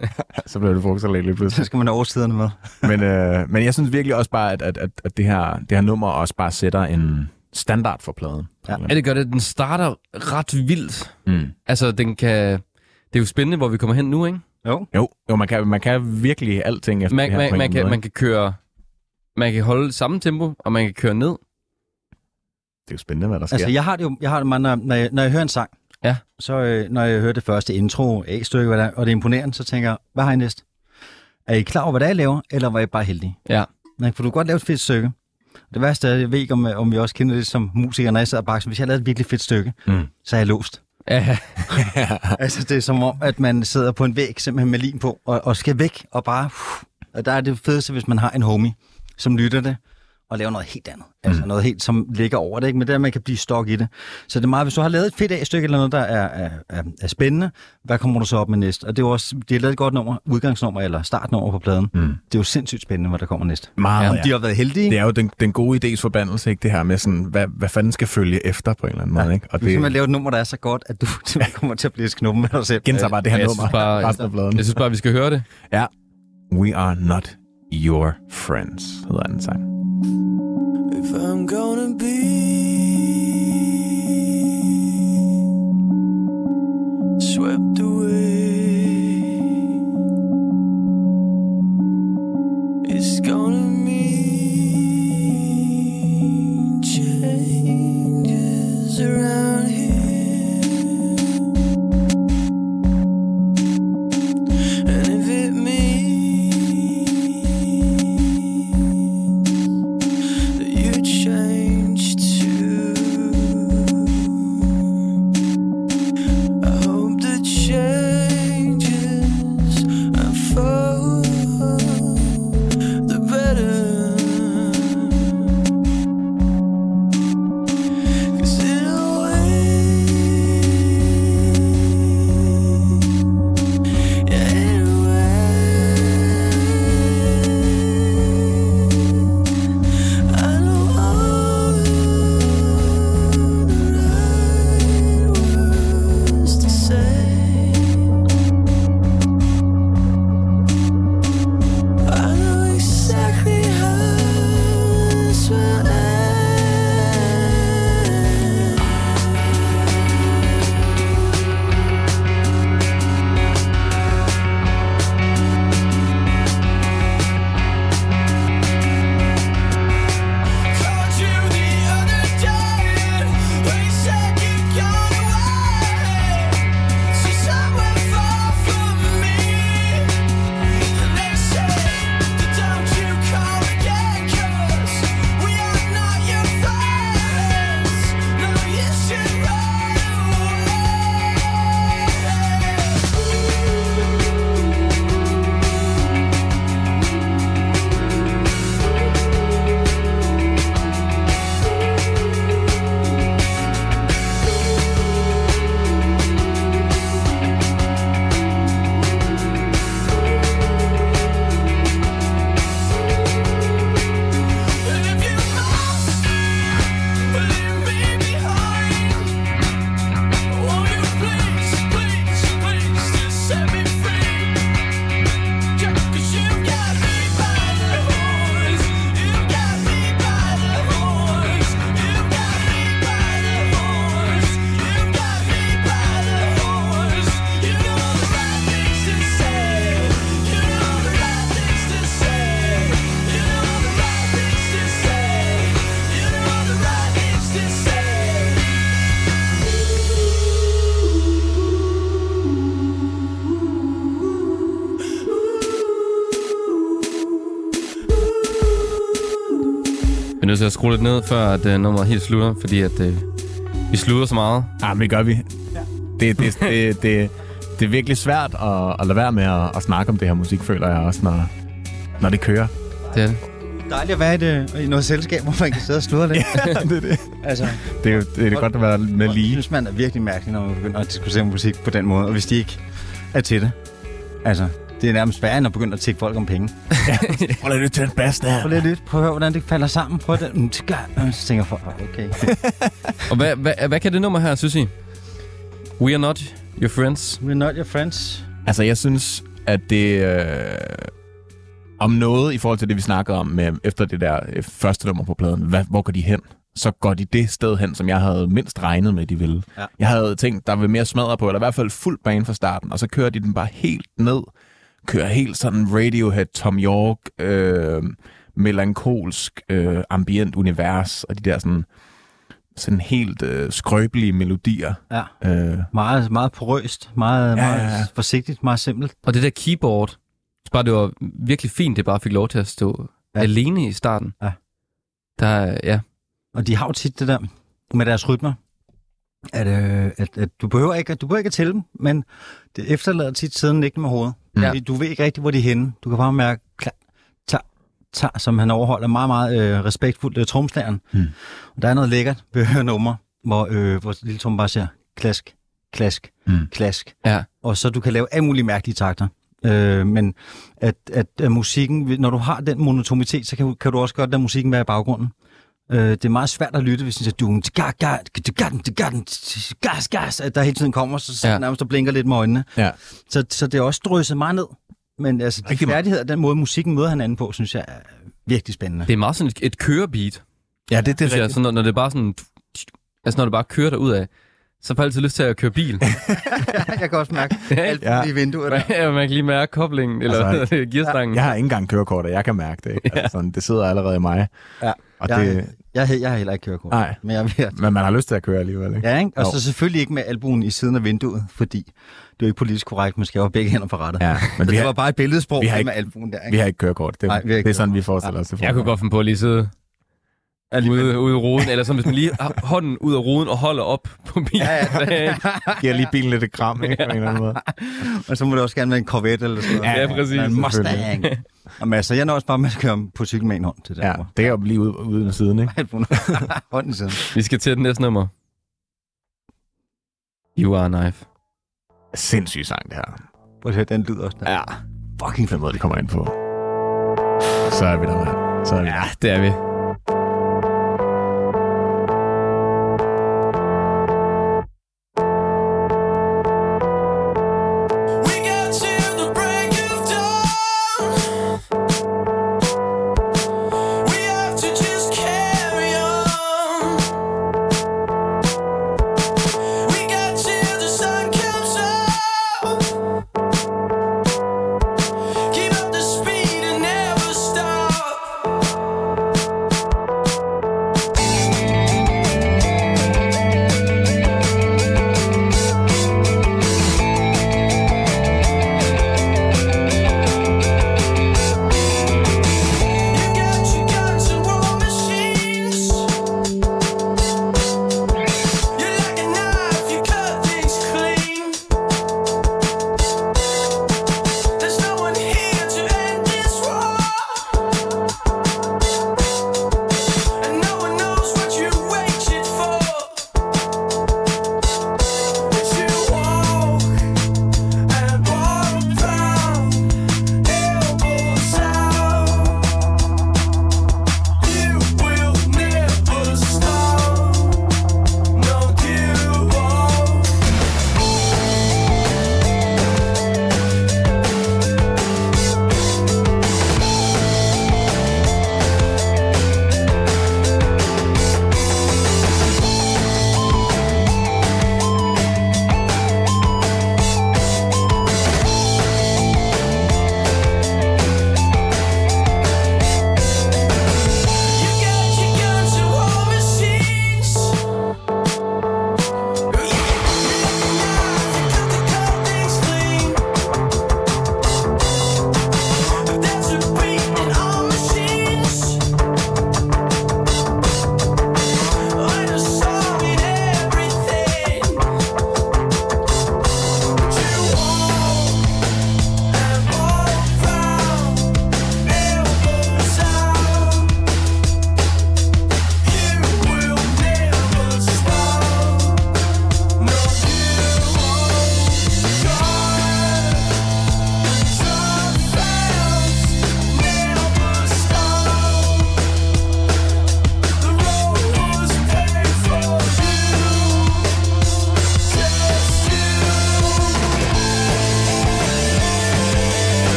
så bliver det lidt lige
så
pludselig.
skal man have årstiderne med.
men, øh, men jeg synes virkelig også bare, at, at, at, at det, her, det her nummer også bare sætter en standard for pladen.
Ja.
ja, det gør det. Den starter ret vildt.
Mm.
Altså, den kan... Det er jo spændende, hvor vi kommer hen nu, ikke?
Jo.
Jo, jo man, kan, man kan virkelig alting efter
Man,
det her.
man, man, kan,
måde,
man kan køre... Man kan holde samme tempo, og man kan køre ned.
Det er jo spændende, hvad der sker.
Altså, jeg har det jo, jeg har det meget, når, når, jeg, når jeg hører en sang,
Ja.
så øh, når jeg hører det første intro, A-stykke, hvad der, er, og det er imponerende, så tænker jeg, hvad har I næst? Er I klar over, hvad det er, jeg laver, eller var I bare heldige?
Ja.
Nej, for du kan godt lave et fedt stykke. Det værste er, jeg ved ikke, om, om jeg også kender det som musiker, når jeg sidder bag, hvis jeg har lavet et virkelig fedt stykke,
Mm.
så er jeg låst.
Ja,
altså, det er som om, at man sidder på en væg, simpelthen med lim på, og, og skal væk, og bare... Uh, og der er det fedeste, hvis man har en homie, som lytter det, og laver noget helt andet. Altså noget helt, som ligger over det, ikke? Men det er, at man kan blive stok i det. Så det er meget, hvis du har lavet et fedt A-stykke eller noget, der er, er, er, er spændende, hvad kommer du så op med næst? Og det er jo også, de har lavet et godt nummer, udgangsnummer eller startnummer på pladen.
Mm.
Det er jo sindssygt spændende, hvad der kommer næst.
Meget,
Om
ja.
de har været heldige,
Det er jo den, den gode idés forbandelse, ikke? Det her med sådan, hvad, hvad fanden skal følge efter på en eller anden måde, ikke? Og
Du kan man
det
lave et nummer, der er så godt, at du kommer til at blive knuppen med dig selv.
gentager bare det her
jeg
nummer
synes bare-
resten af pladen.
jeg synes bare, vi skal høre det.
Ja. We are not your friends, hedder den sang.
If I'm gonna be. Swept away, it's gonna
at skrue lidt ned, før at, uh, nummeret helt slutter, fordi at, uh, vi slutter så meget.
Ja, men det gør vi. Det, det, det, det, det er virkelig svært at, at lade være med at, at snakke om det her musik, føler jeg også, når, når det kører.
Det er det.
Dejligt at være i, det, i noget selskab, hvor man kan sidde og sludre lidt.
det, er det.
altså,
Det, er, det er godt at være med
Jeg
lige.
synes, man er virkelig mærkelig, når man begynder at diskutere musik på den måde. Og hvis de ikke er til det. Altså, det er nærmest værre, end at begynde at tikke folk om penge.
Prøv lige til den bass der.
Prøv lige at lytte. Prøv at høre, hvordan det falder sammen. Prøv at mm. Og så tænker folk, okay.
Og hvad, hvad, hvad kan det nummer her, synes I? We are not your friends.
We're not your friends.
Altså, jeg synes, at det... Øh, om noget i forhold til det, vi snakkede om med, efter det der øh, første nummer på pladen, hvad, hvor går de hen? Så går de det sted hen, som jeg havde mindst regnet med, de ville.
Ja.
Jeg havde tænkt, der vil mere smadre på, eller i hvert fald fuld bane fra starten, og så kører de den bare helt ned. Kører helt sådan Radiohead, Tom York, øh, melankolsk, øh, ambient univers, og de der sådan, sådan helt øh, skrøbelige melodier.
Ja.
Øh,
Meget, meget porøst. Meget,
Ja,
meget
ja,
forsigtigt. Meget simpelt.
Og det der keyboard, så bare det var virkelig fint, det bare fik lov til at stå
Ja.
alene i starten.
Ja.
Der, er- ja.
Og de har jo tit det der med deres rytmer, at, øh, at, at du, behøver ikke, du behøver ikke at tælle dem, men det efterlader tit siden ikke med hovedet.
Ja.
Du ved ikke rigtigt, hvor de er henne. Du kan bare mærke, klar, ta, ta, som han overholder meget, meget øh, respektfuldt øh, tromslæren.
Hmm.
Og der er noget lækkert ved at høre numre, hvor, øh, hvor lille trum bare siger klask, klask,
Hmm.
klask.
Ja.
Og så du kan lave alle mulige mærkelige takter. Øh, men at, at, at musikken, når du har den monotonitet, så kan, kan du også godt lade musikken være i baggrunden. Øh, det er meget svært at lytte, hvis den siger, du gas, gas, at der hele tiden kommer, så, så
Ja.
nærmest der blinker lidt med øjnene.
ja.
Så, så det er også drysset meget ned. Men altså, de
Rigtig
færdigheder, den måde musikken møder hinanden på, synes jeg er virkelig spændende.
Det er meget sådan et, et kørebeat,
ja, det, det er
jeg.
rigtigt.
Så når, når det bare sådan... Altså når det bare kører derud af, så får jeg altid lyst til at køre bil.
jeg kan også mærke alt
Ja.
i vinduet. Der.
ja, man kan lige mærke koblingen, eller
Altså,
gearstangen.
Jeg har ikke engang kørekort, og jeg kan mærke det. Ikke? Altså, sådan, det sidder allerede i mig.
Ja.
Og
Jeg,
det,
jeg, jeg, har heller ikke kørekort.
Nej.
Men jeg er ved at
men man har lyst til at køre alligevel, ikke?
Ja, ikke? Og
Jo.
så selvfølgelig ikke med albuen i siden af vinduet, fordi det er jo ikke politisk korrekt, man skal jo have begge hænder på rettet.
Ja,
så
men vi
det
har,
var bare et billedsprog
vi har ikke-
med albuen der, ikke?
vi har ikke kørekort. Det,
Nej, vi har ikke
det er sådan, vi forestiller os det.
Jeg kunne godt finde på at lige sidde ude, ude i ruden, eller så hvis man lige har hånden ud af ruden og holder op på bilen.
Ja, ja.
Giver lige bilen lidt et kram, ikke? På en eller anden måde.
Og så må det også gerne være en Corvette eller sådan noget.
Ja, præcis.
Eller En Mustang. Og masser, jeg når også bare med at køre på cykel med en hånd til det.
Ja, det kan jo blive ude, ude med siden, ikke?
Hånden siden.
Vi skal til den næste nummer. You are a knife.
Sindssyg sang, det her.
Prøv at høre, den lyder også der.
Ja. Fucking den måde, de kommer ind på. Så er vi der, mand. Så er vi
Ja,
der.
det er vi.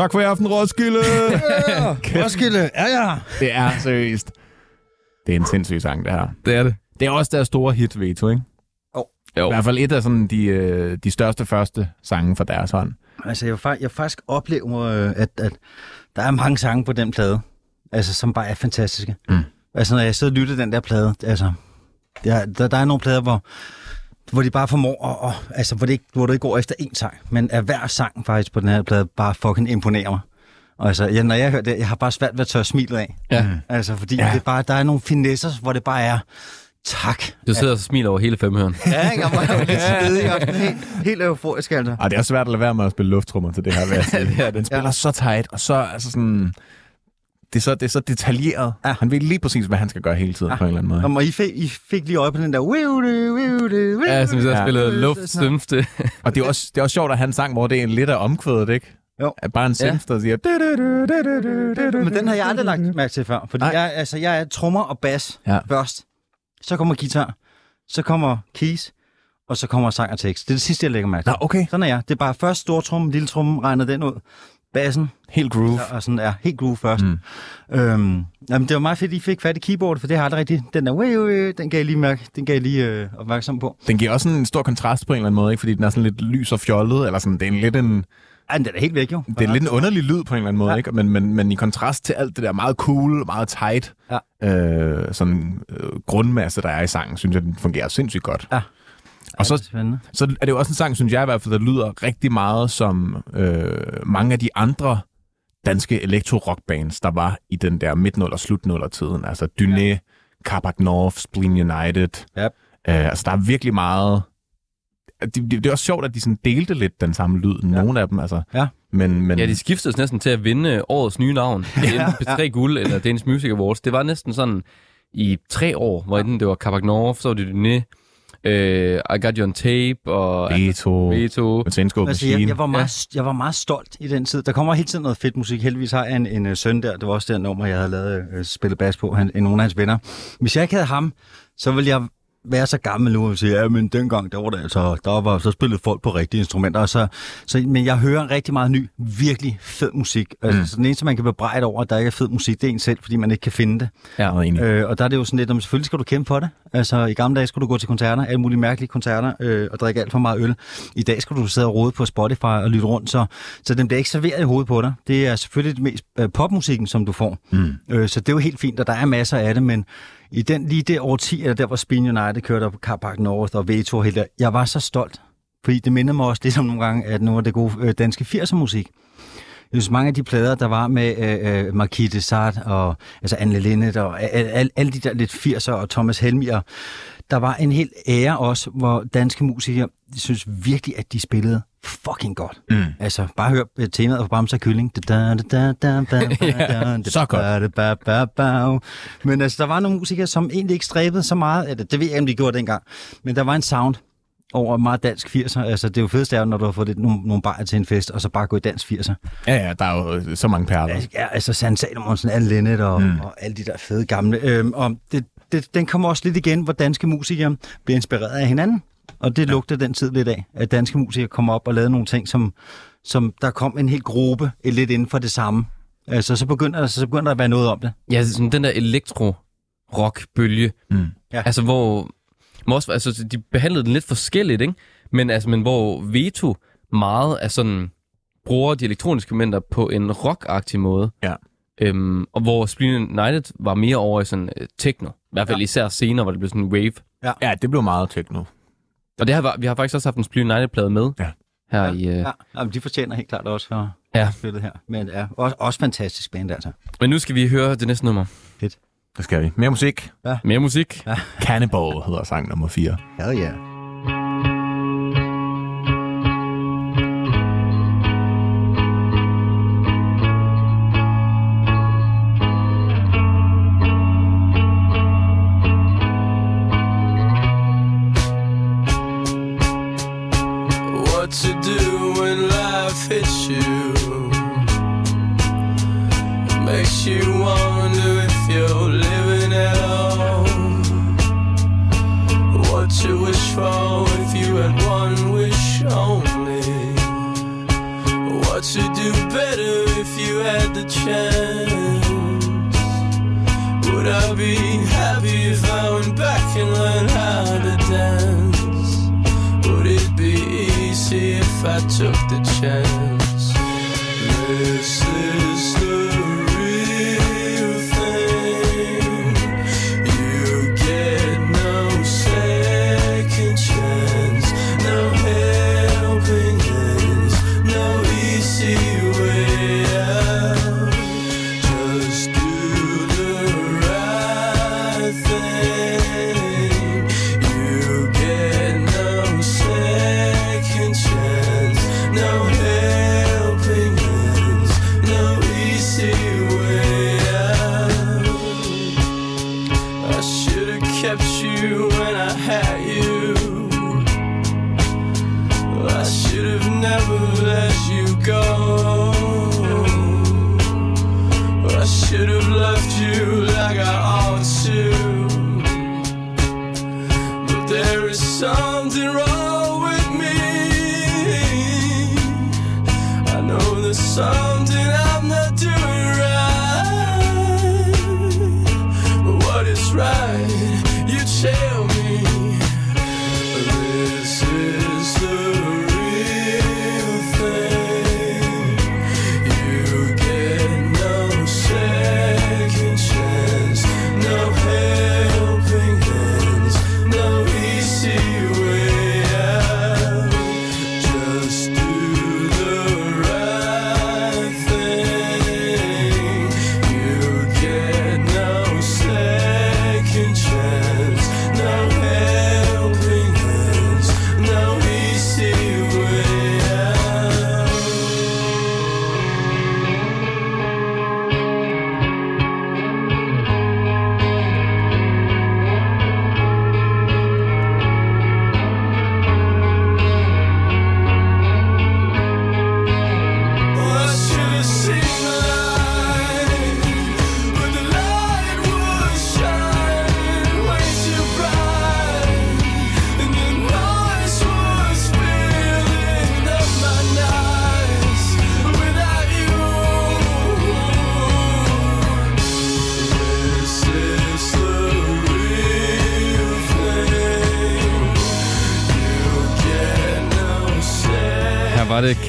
Tak for i aften, Roskilde!
Roskilde, ja ja.
det er seriøst. Det er en sindssyg sang, det her.
Det er det.
Det er også deres store hit, Veto, ikke?
Jo.
Jo.
I hvert fald et af sådan de, øh, de største første sange fra deres hånd.
Altså, jeg, vil fa- jeg faktisk oplever, øh, at, at der er mange sange på den plade, altså, som bare er fantastiske.
Mm.
Altså, når jeg sidder og lytter den der plade, altså, der, der, der er nogle plader, hvor, hvor de bare formår, og, og, altså, hvor det, ikke, hvor det ikke går efter én sang, men at hver sang faktisk på den her plade bare fucking imponerer mig. Og Altså, ja, når jeg hører det, jeg har bare svært ved at tørre smilet af.
Ja.
Altså, fordi
Ja.
ja. det er bare, der er nogle finesser, hvor det bare er, tak.
Du sidder og smiler over hele femhøren.
Ja, ikke? Jeg var sådan helt, helt euforisk, altså.
Og det er svært at lade være med at spille lufttrummer til det her. vil jeg sige.
det er det.
Den spiller så tight, og så altså sådan... Det er, så, det er så detaljeret.
Ja.
Han ved lige præcis, hvad han skal gøre hele tiden,
Ja.
på en eller anden måde.
Og I fik, I fik lige øje på den der...
Ja, som vi så
Ja.
har spillet luftstømste.
Og det er, også, det er også sjovt at have en sang, hvor det er en lidt af omkvædet, ikke?
Jo.
At bare en
Ja.
synth, der siger...
Men den har jeg aldrig lagt mærke til før. Fordi
Nej.
jeg, altså, jeg er trommer og bas
Ja.
ja. først. Så kommer guitar. Så kommer keys. Og så kommer sang og tekst. Det er det sidste, jeg lægger mærke til.
Nå, okay.
Sådan er jeg. Det er bare først stor tromme, lille tromme, regner den ud. Bassen,
Helt groove.
og sådan er helt groove først.
Mm.
Øhm, jamen, det var meget fedt, at I fik fat i keyboardet, for det har aldrig rigtig... Den der, wee, wee, den gav jeg lige, mærke, den gav jeg lige øh, opmærksom på.
Den giver også en stor kontrast på en eller anden måde, ikke? Fordi den er sådan lidt lys og fjollet, eller sådan, det er en lidt en,
Ej, den er helt væk, jo.
det er lidt en underlig lyd på en eller anden måde,
Ja.
ikke? Men, men, men i kontrast til alt det der meget cool, meget tight,
Ja.
øh, sådan øh, grundmasse, der er i sangen, synes jeg, den fungerer sindssygt godt.
Ja.
Og så,
er
så er det jo også en sang, synes jeg i hvert fald, der lyder rigtig meget som øh, mange af de andre danske elektro-rockbands, der var i den der midt og slut tiden Altså Dyné, ja. Carpac North, Spleen United.
Ja.
Øh, altså der er virkelig meget... Det, det, det er også sjovt, at de sådan delte lidt den samme lyd, ja. nogle af dem. Altså.
Ja.
Men, men
Ja, de skiftedes næsten til at vinde årets nye navn. Ja, P3 Guld eller Danish Music Awards. Det var næsten sådan i tre år, hvor enten det var Carpac North, så var det Dyné, øh, I Got You On Tape og
Beto,
Veto.
Metansko
Altså, jeg, jeg, var meget, jeg var meget stolt i den tid. Der kommer hele tiden noget fedt musik. Heldigvis har jeg en, en, øh, søn der. Det var også det nummer, jeg havde lavet øh, spillet bas på. Han, en nogle af hans venner. Hvis jeg ikke havde ham, så ville jeg være så gammel nu og sige, ja, men dengang, der var det altså, der var så spillet folk på rigtige instrumenter. Og så, så, men jeg hører rigtig meget ny, virkelig fed musik. Altså,
Mm.
så den eneste, man kan bebrejde over, at der ikke er fed musik, det er en selv, fordi man ikke kan finde det.
Ja, meget enig.
Øh, og der er det jo sådan lidt, om selvfølgelig skal du kæmpe for det. Altså i gamle dage skulle du gå til koncerter, alle mulige mærkelige koncerter, øh, og drikke alt for meget øl. I dag skal du sidde og rode på Spotify og lytte rundt, så, så den bliver ikke serveret i hovedet på dig. Det er selvfølgelig det mest øh, popmusikken, som du får.
Mm.
Øh, så det er jo helt fint, og der er masser af det, men i den lige det årti, eller der hvor Spin United kørte op på Carpark North og Veto helt der, jeg var så stolt. Fordi det minder mig også lidt om nogle gange, at nu er det gode øh, danske 80'er musik. Jeg synes, mange af de plader, der var med øh, øh, Marquis de Sade og altså Anne Linnet og alle al, al de der lidt 80'er og Thomas Helmier, der var en helt ære også, hvor danske musikere, jeg synes virkelig, at de spillede fucking godt.
Mm.
Altså, bare hør temaet fra Bamse og Kylling.
Så godt.
Men altså, der var nogle musikere, som egentlig ikke stræbede så meget. Eller, det ved jeg ikke, om de gjorde dengang. Men der var en sound over meget dansk 80'er. Altså, det er jo fedest, er, når du har fået lidt, nogle, nogle bajer til en fest, og så bare gå i dansk 80'er.
Ja, ja, der er jo øh, så mange perler.
Ja, altså Sand Salomonsen, Anne Linnet og,
mm.
og alle de der fede gamle. Øhm, og det, det, den kommer også lidt igen, hvor danske musikere bliver inspireret af hinanden. Og det lugter den tid lidt af, at danske musikere kommer op og lavede nogle ting, som, som der kom en hel gruppe lidt inden for det samme. Altså, så begynder, så begynder der at være noget om det.
Ja, sådan den der elektro-rock-bølge.
Mm.
Ja.
Altså, hvor... Også, altså, de behandlede den lidt forskelligt, ikke? Men, altså, men hvor Veto meget er sådan... Bruger de elektroniske elementer på en rock måde.
Ja.
Øhm, og hvor Spleen United var mere over i sådan uh, techno. I hvert fald ja.
Ja.
især senere, hvor det blev sådan en wave.
Ja, det blev meget techno.
Og det har, vi har faktisk også haft en Spleen United-plade med.
Ja.
Her i... Uh...
Ja, jamen, de fortjener helt klart også for
Ja.
spillet her. Men ja, også, også fantastisk band, altså.
Men nu skal vi høre det næste nummer.
Det skal vi. Mere musik.
Mere musik.
Ja.
Cannibal hedder sang nummer 4.
Hell yeah.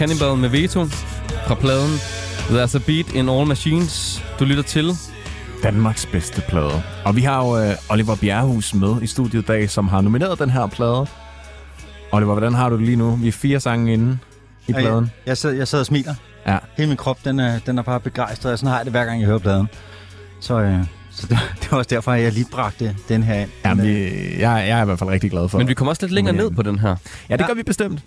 Cannibal med Veto fra pladen There's a Beat in All Machines. Du lytter til.
Danmarks bedste plade. Og vi har jo øh, Oliver Bjerrehus med i studiet i dag, som har nomineret den her plade. Oliver, hvordan har du det lige nu? Vi er fire sange inde i pladen.
Jeg, jeg, sidder, jeg sidder og smiler.
Ja.
Hele min krop, den er, den er bare begejstret, og sådan har jeg det hver gang, jeg hører pladen. Så, øh, så det, det var også derfor, at jeg lige bragte den her ind.
Jamen,
Den,
vi,
øh,
jeg, jeg er i hvert fald rigtig glad for.
Men vi kommer også lidt længere ned på den her.
Ja, det
Ja.
gør vi bestemt.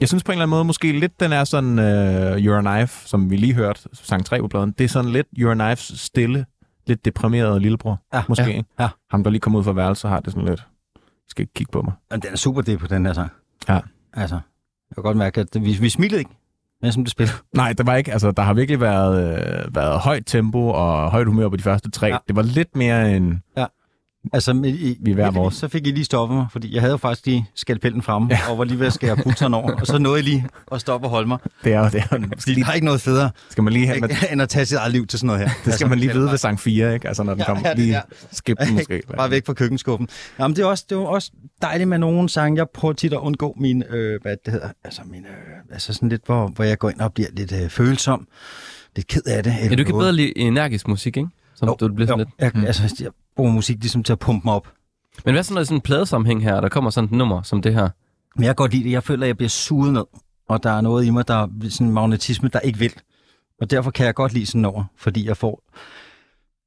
Jeg synes på en eller anden måde, måske lidt den er sådan uh, You're a Knife, som vi lige hørte, sang 3 på pladen. Det er sådan lidt You're a Knifes stille, lidt deprimeret lillebror,
Ja.
måske.
Ja. Ja.
Ham, der lige kom ud fra værelset, har det sådan lidt, skal ikke kigge på mig.
Jamen, den er super det på den her sang.
Ja.
Altså, jeg kan godt mærke, at vi, vi smilede ikke, mens som det spiller.
Nej, det var ikke, altså der har virkelig været, øh, været højt tempo og højt humør på de første tre.
Ja.
Ja. Det var lidt mere en,
Altså, I,
Vi er hver vores.
Så fik I lige stoppet mig, fordi jeg havde jo faktisk lige skalpellen fremme, ja. og var lige ved at skære putteren over, og så nåede jeg lige at stoppe og holde mig.
det er jo, det er jo
Fordi der er ikke noget federe,
skal man lige have,
ikke, end at tage sit eget liv til sådan noget her.
det skal man lige vide ved sang 4, ikke? Altså når den
Ja,
kommer,
ja,
lige
ja.
den måske.
Bare væk fra køkkenskuffen. Jamen, det er også, det er jo også dejligt med nogle sange. Jeg prøver tit at undgå min, øh, hvad det hedder, altså, min, øh, altså sådan lidt, hvor, hvor jeg går ind og bliver lidt øh, følsom, lidt ked af det.
Ja,
eller
du kan
noget.
bedre lide energisk musik, ikke? Som
Jo,
du bliver sådan
jo,
lidt.
jeg, altså, jeg bruger musik ligesom til at pumpe mig op.
Men hvad så, når det er sådan en pladesammenhæng her, og der kommer sådan et nummer som det her?
Men jeg kan godt lide det. Jeg føler, at jeg bliver suget ned. Og der er noget i mig, der er sådan en magnetisme, der ikke vil. Og derfor kan jeg godt lide sådan over, fordi jeg får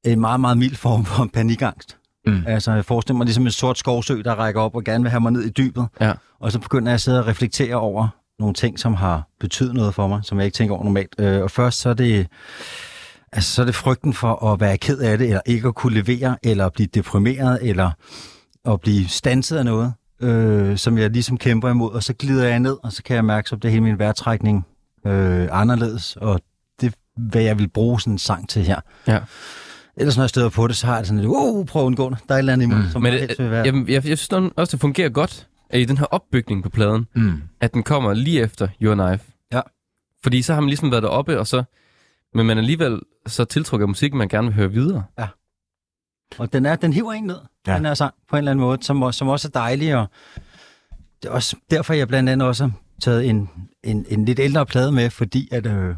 en meget, meget mild form for panikangst.
Mm.
Altså, jeg forestiller mig ligesom en sort skovsø, der rækker op og gerne vil have mig ned i dybet.
Ja.
Og så begynder jeg at sidde og reflektere over nogle ting, som har betydet noget for mig, som jeg ikke tænker over normalt. Øh, og først så er det... Altså, så er det frygten for at være ked af det, eller ikke at kunne levere, eller blive deprimeret, eller at blive stanset af noget, øh, som jeg ligesom kæmper imod, og så glider jeg ned, og så kan jeg mærke, så bliver hele min vejrtrækning øh, anderledes, og det er, hvad jeg vil bruge sådan en sang til her.
Ja.
Ellers når jeg støder på det, så har jeg det sådan lidt, wow, prøv at undgå det. Der er et eller andet imod, mm. som
Men det,
vil være.
jamen, jeg, jeg synes også, det fungerer godt at i den her opbygning på pladen,
Mm.
at den kommer lige efter Your Knife.
Ja.
Fordi så har man ligesom været deroppe, og så, men man alligevel så tiltrukket af musik, man gerne vil høre videre.
Og den, er, den hiver en ned,
Ja.
ja. den her sang, på en eller anden måde, som, som også er dejlig. Og det er også derfor, jeg blandt andet også har taget en, en, en lidt ældre plade med, fordi at, øh,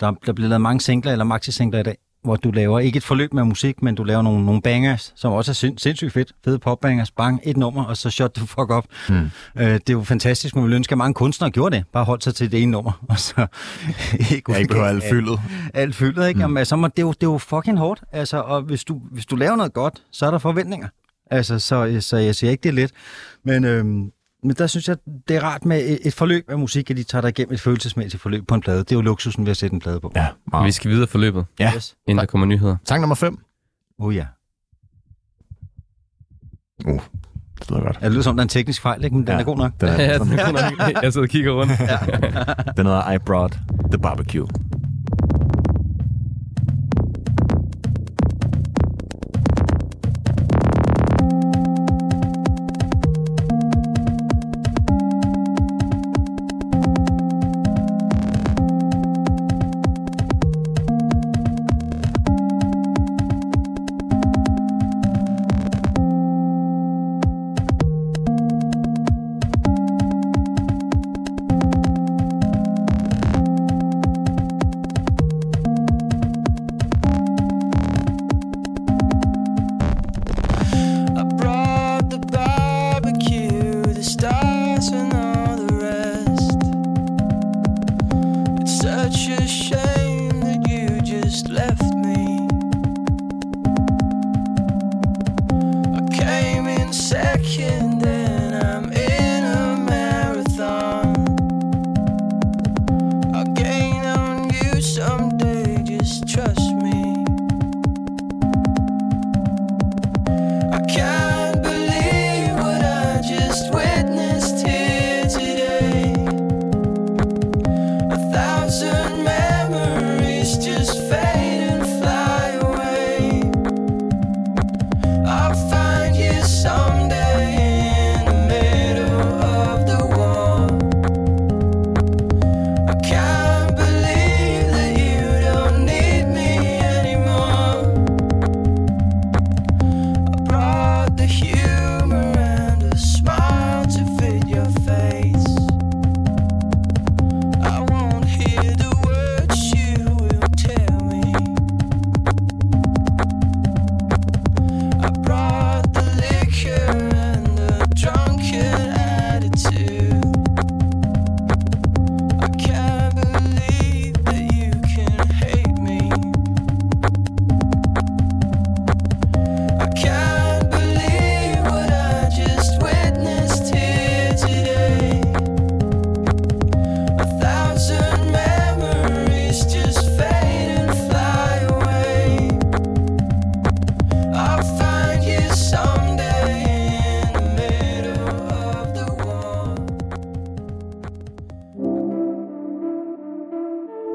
der, der bliver lavet mange singler eller maxi-singler i dag, hvor du laver ikke et forløb med musik, men du laver nogle, nogle bangers, som også er sind, sindssygt fedt. Fede popbangers, bang, et nummer, og så shut the fuck up.
Mm.
Øh, det er jo fantastisk, man ville ønske, at mange kunstnere gjorde det. Bare holdt sig til det ene nummer, og så ikke
Jeg ikke behøver alt fyldet.
alt fyldet, ikke? Mm. Jamen, altså, det, er jo, det er jo fucking hårdt, altså, og hvis du, hvis du laver noget godt, så er der forventninger. Altså, så, så jeg siger ikke, det er let. Men, øhm, men der synes jeg, det er rart med et, forløb af musik, at de tager dig igennem et følelsesmæssigt forløb på en plade. Det er jo luksusen ved at sætte en plade på.
Ja,
Wow. Vi skal videre forløbet,
Ja.
Yes.
inden der kommer nyheder.
Sang nummer 5.
Oh ja.
Uh, det lyder godt.
Ja, det lyder som, der er en teknisk fejl, ikke? men den
Ja.
er god nok.
Den, er,
Ja,
den,
den er god nok. Jeg sidder og kigger rundt.
den hedder I Brought the Barbecue.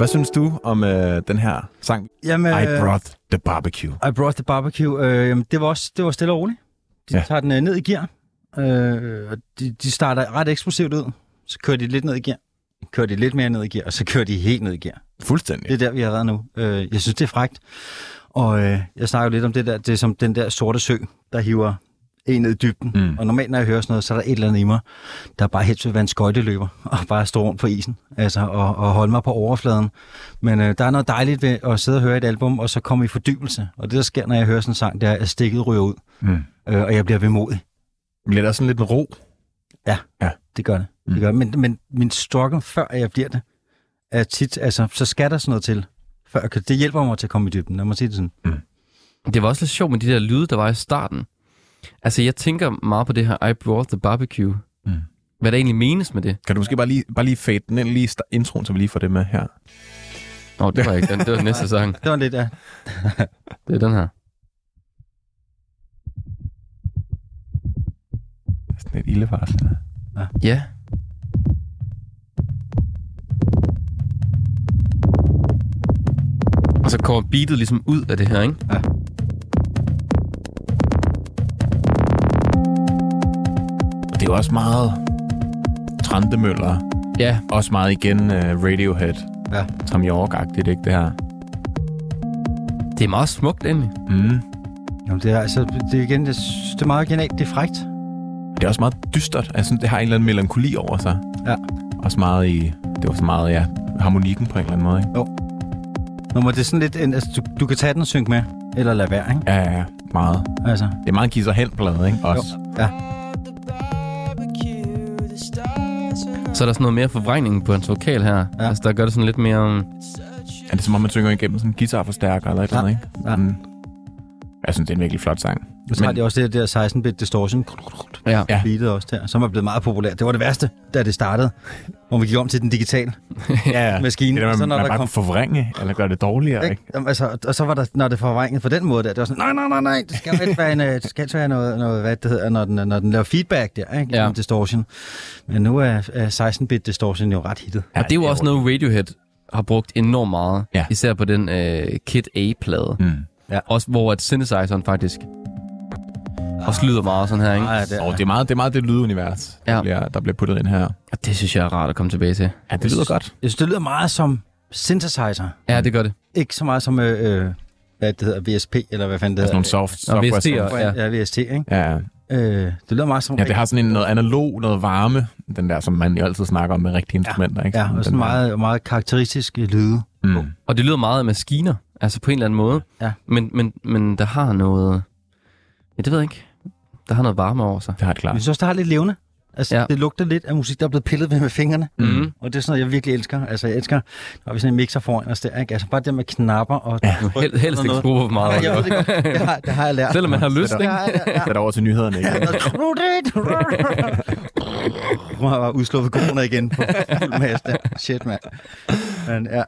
Hvad synes du om øh, den her sang?
Jamen,
I Brought the Barbecue.
I brought the barbecue. Øh, jamen, det var også det var stille og roligt. De
Ja.
tager den øh, ned i gear. Øh, og de, de starter ret eksplosivt ud. Så kører de lidt ned i gear. Kører de lidt mere ned i gear, og så kører de helt ned i gear.
Fuldstændig.
Det er der, vi er været nu. Øh, jeg synes, det er frægt. Og øh, jeg snakker lidt om det der, det er som den der sorte sø, der hiver en ned i dybden.
Mm.
Mm. Og normalt, når jeg hører sådan noget, så er der et eller andet i mig, der bare helst vil være en skøjteløber, og bare stå rundt på isen, altså, og, og holde mig på overfladen. Men øh, der er noget dejligt ved at sidde og høre et album, og så komme i fordybelse. Og det, der sker, når jeg hører sådan en sang, det er, at stikket ryger ud,
Mm.
øh, og jeg bliver vemodig.
Bliver der sådan lidt en ro?
Det gør det.
Mm.
det gør det. Men, men min struggle, før jeg bliver det, er tit, altså, så skal der sådan noget til. Før det hjælper mig til at komme i dybden, lad mig sige det sådan.
Det var også lidt sjovt med de der lyde, der var i starten. Altså, jeg tænker meget på det her I brought the barbecue.
Mm.
Hvad der egentlig menes med det.
Kan du måske bare lige, bare lige fade den ind, lige introen, så vi lige får det med her?
Nå, det var ikke den. Det var den næste sang.
Det var lidt af...
Det er den her.
Sådan et ildevarsel.
Ja. Og så kommer beatet ligesom ud af det her, ikke?
Og er jo også meget Trandemøller.
Ja,
Også meget igen uh, Radiohead.
Ja.
Tom York-agtigt, ikke det her?
Det er meget smukt, egentlig.
Mm.
Jamen, det er, altså, det er igen, det, det er meget genialt. Det er frægt.
Det er også meget dystert. Altså, det har en eller anden melankoli over sig.
Ja.
Også meget i... Det var så meget, ja, harmonikken på en eller anden måde, ikke?
Nå, men det er sådan lidt, en, altså, du, du kan tage den og synge med, eller lade være, ikke?
Ja, ja, ja. Meget.
Altså,
Det er meget kisser hen plade, ikke? Også.
jo. Ja.
Så er der sådan noget mere forvrængning på hans vokal her.
Ja.
Altså, der gør det sådan lidt mere... um,
Er det som om, man synger igennem sådan en guitarforstærker eller et eller
Ja.
andet, ikke?
Ja.
Mm. Jeg synes, det er en virkelig flot sang.
Og så har de også det der 16-bit distortion.
Ja.
Ja.
Beatet også der, som er blevet meget populært. Det var det værste, da det startede, hvor vi gik om til den digitale
Ja, ja.
maskine.
Det er,
Og
der,
så
man,
når
man
der
bare
kom
forvrænge, eller gøre det dårligere, ikke?
Ikke? Jamen, Altså, og så var der, når det forvrænget på den måde der, det var sådan, nej, nej, nej, nej, det skal ikke være, en, øh, det skal være noget, noget, hvad det hedder, når den, når den laver feedback der, ikke?
Ja.
Ja. distortion. Men nu er, er 16-bit distortion jo ret hittet.
Og det er jo også noget, Radiohead har brugt enormt meget.
Ja.
Især på den uh, Kid A-plade.
Mm.
Også hvor at synthesizeren faktisk også lyder meget sådan her, ikke?
Nej, det,
Og det er meget det, er meget det lydunivers, der,
Ja.
bliver, der bliver puttet ind her.
Og det synes jeg er rart at komme tilbage til.
Ja, det lyder godt.
Jeg synes, det lyder meget som synthesizer.
Ja, det gør det.
Ikke så meget som, øh, øh, hvad det hedder, VSP, eller hvad fanden det
Altså nogle
hedder.
soft
Nå,
software.
VST'er.
software.
ja.
Ja, VST, ikke?
Ja, ja.
Øh, det lyder meget som...
ja, det har sådan en noget analog, noget varme, den der, som man jo altid snakker om med rigtige instrumenter, ikke?
Ja, og sådan
der-
meget, meget karakteristiske lyde.
Mm.
Og det lyder meget af maskiner, altså på en eller anden måde.
Ja.
Men, men, men der har noget... Ja, det ved jeg ikke. Der har noget varme over sig.
Det har det klart.
Jeg synes også, det har lidt levende. Altså,
Ja.
det lugter lidt af musik, der er blevet pillet ved med fingrene.
Mm.
Og det er sådan noget, jeg virkelig elsker. Altså, jeg elsker, når vi sådan en mixer foran os der, ikke? Altså, bare det med knapper og...
Ja.
Hel, helst ikke skrue for meget.
Ja, jeg ved det godt. Det har, det har jeg lært.
Selvom man har lyst, ikke?
Sæt over til nyhederne, ikke?
Nu har jeg bare udsluppet corona igen på fuld mast der. Shit, mand. Men ja.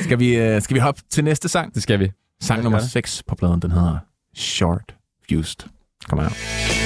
Skal vi, øh, skal vi hoppe til næste sang?
Det skal vi.
Sang nummer
gøre det.
6 på pladen, den hedder Short Fused. Kom her.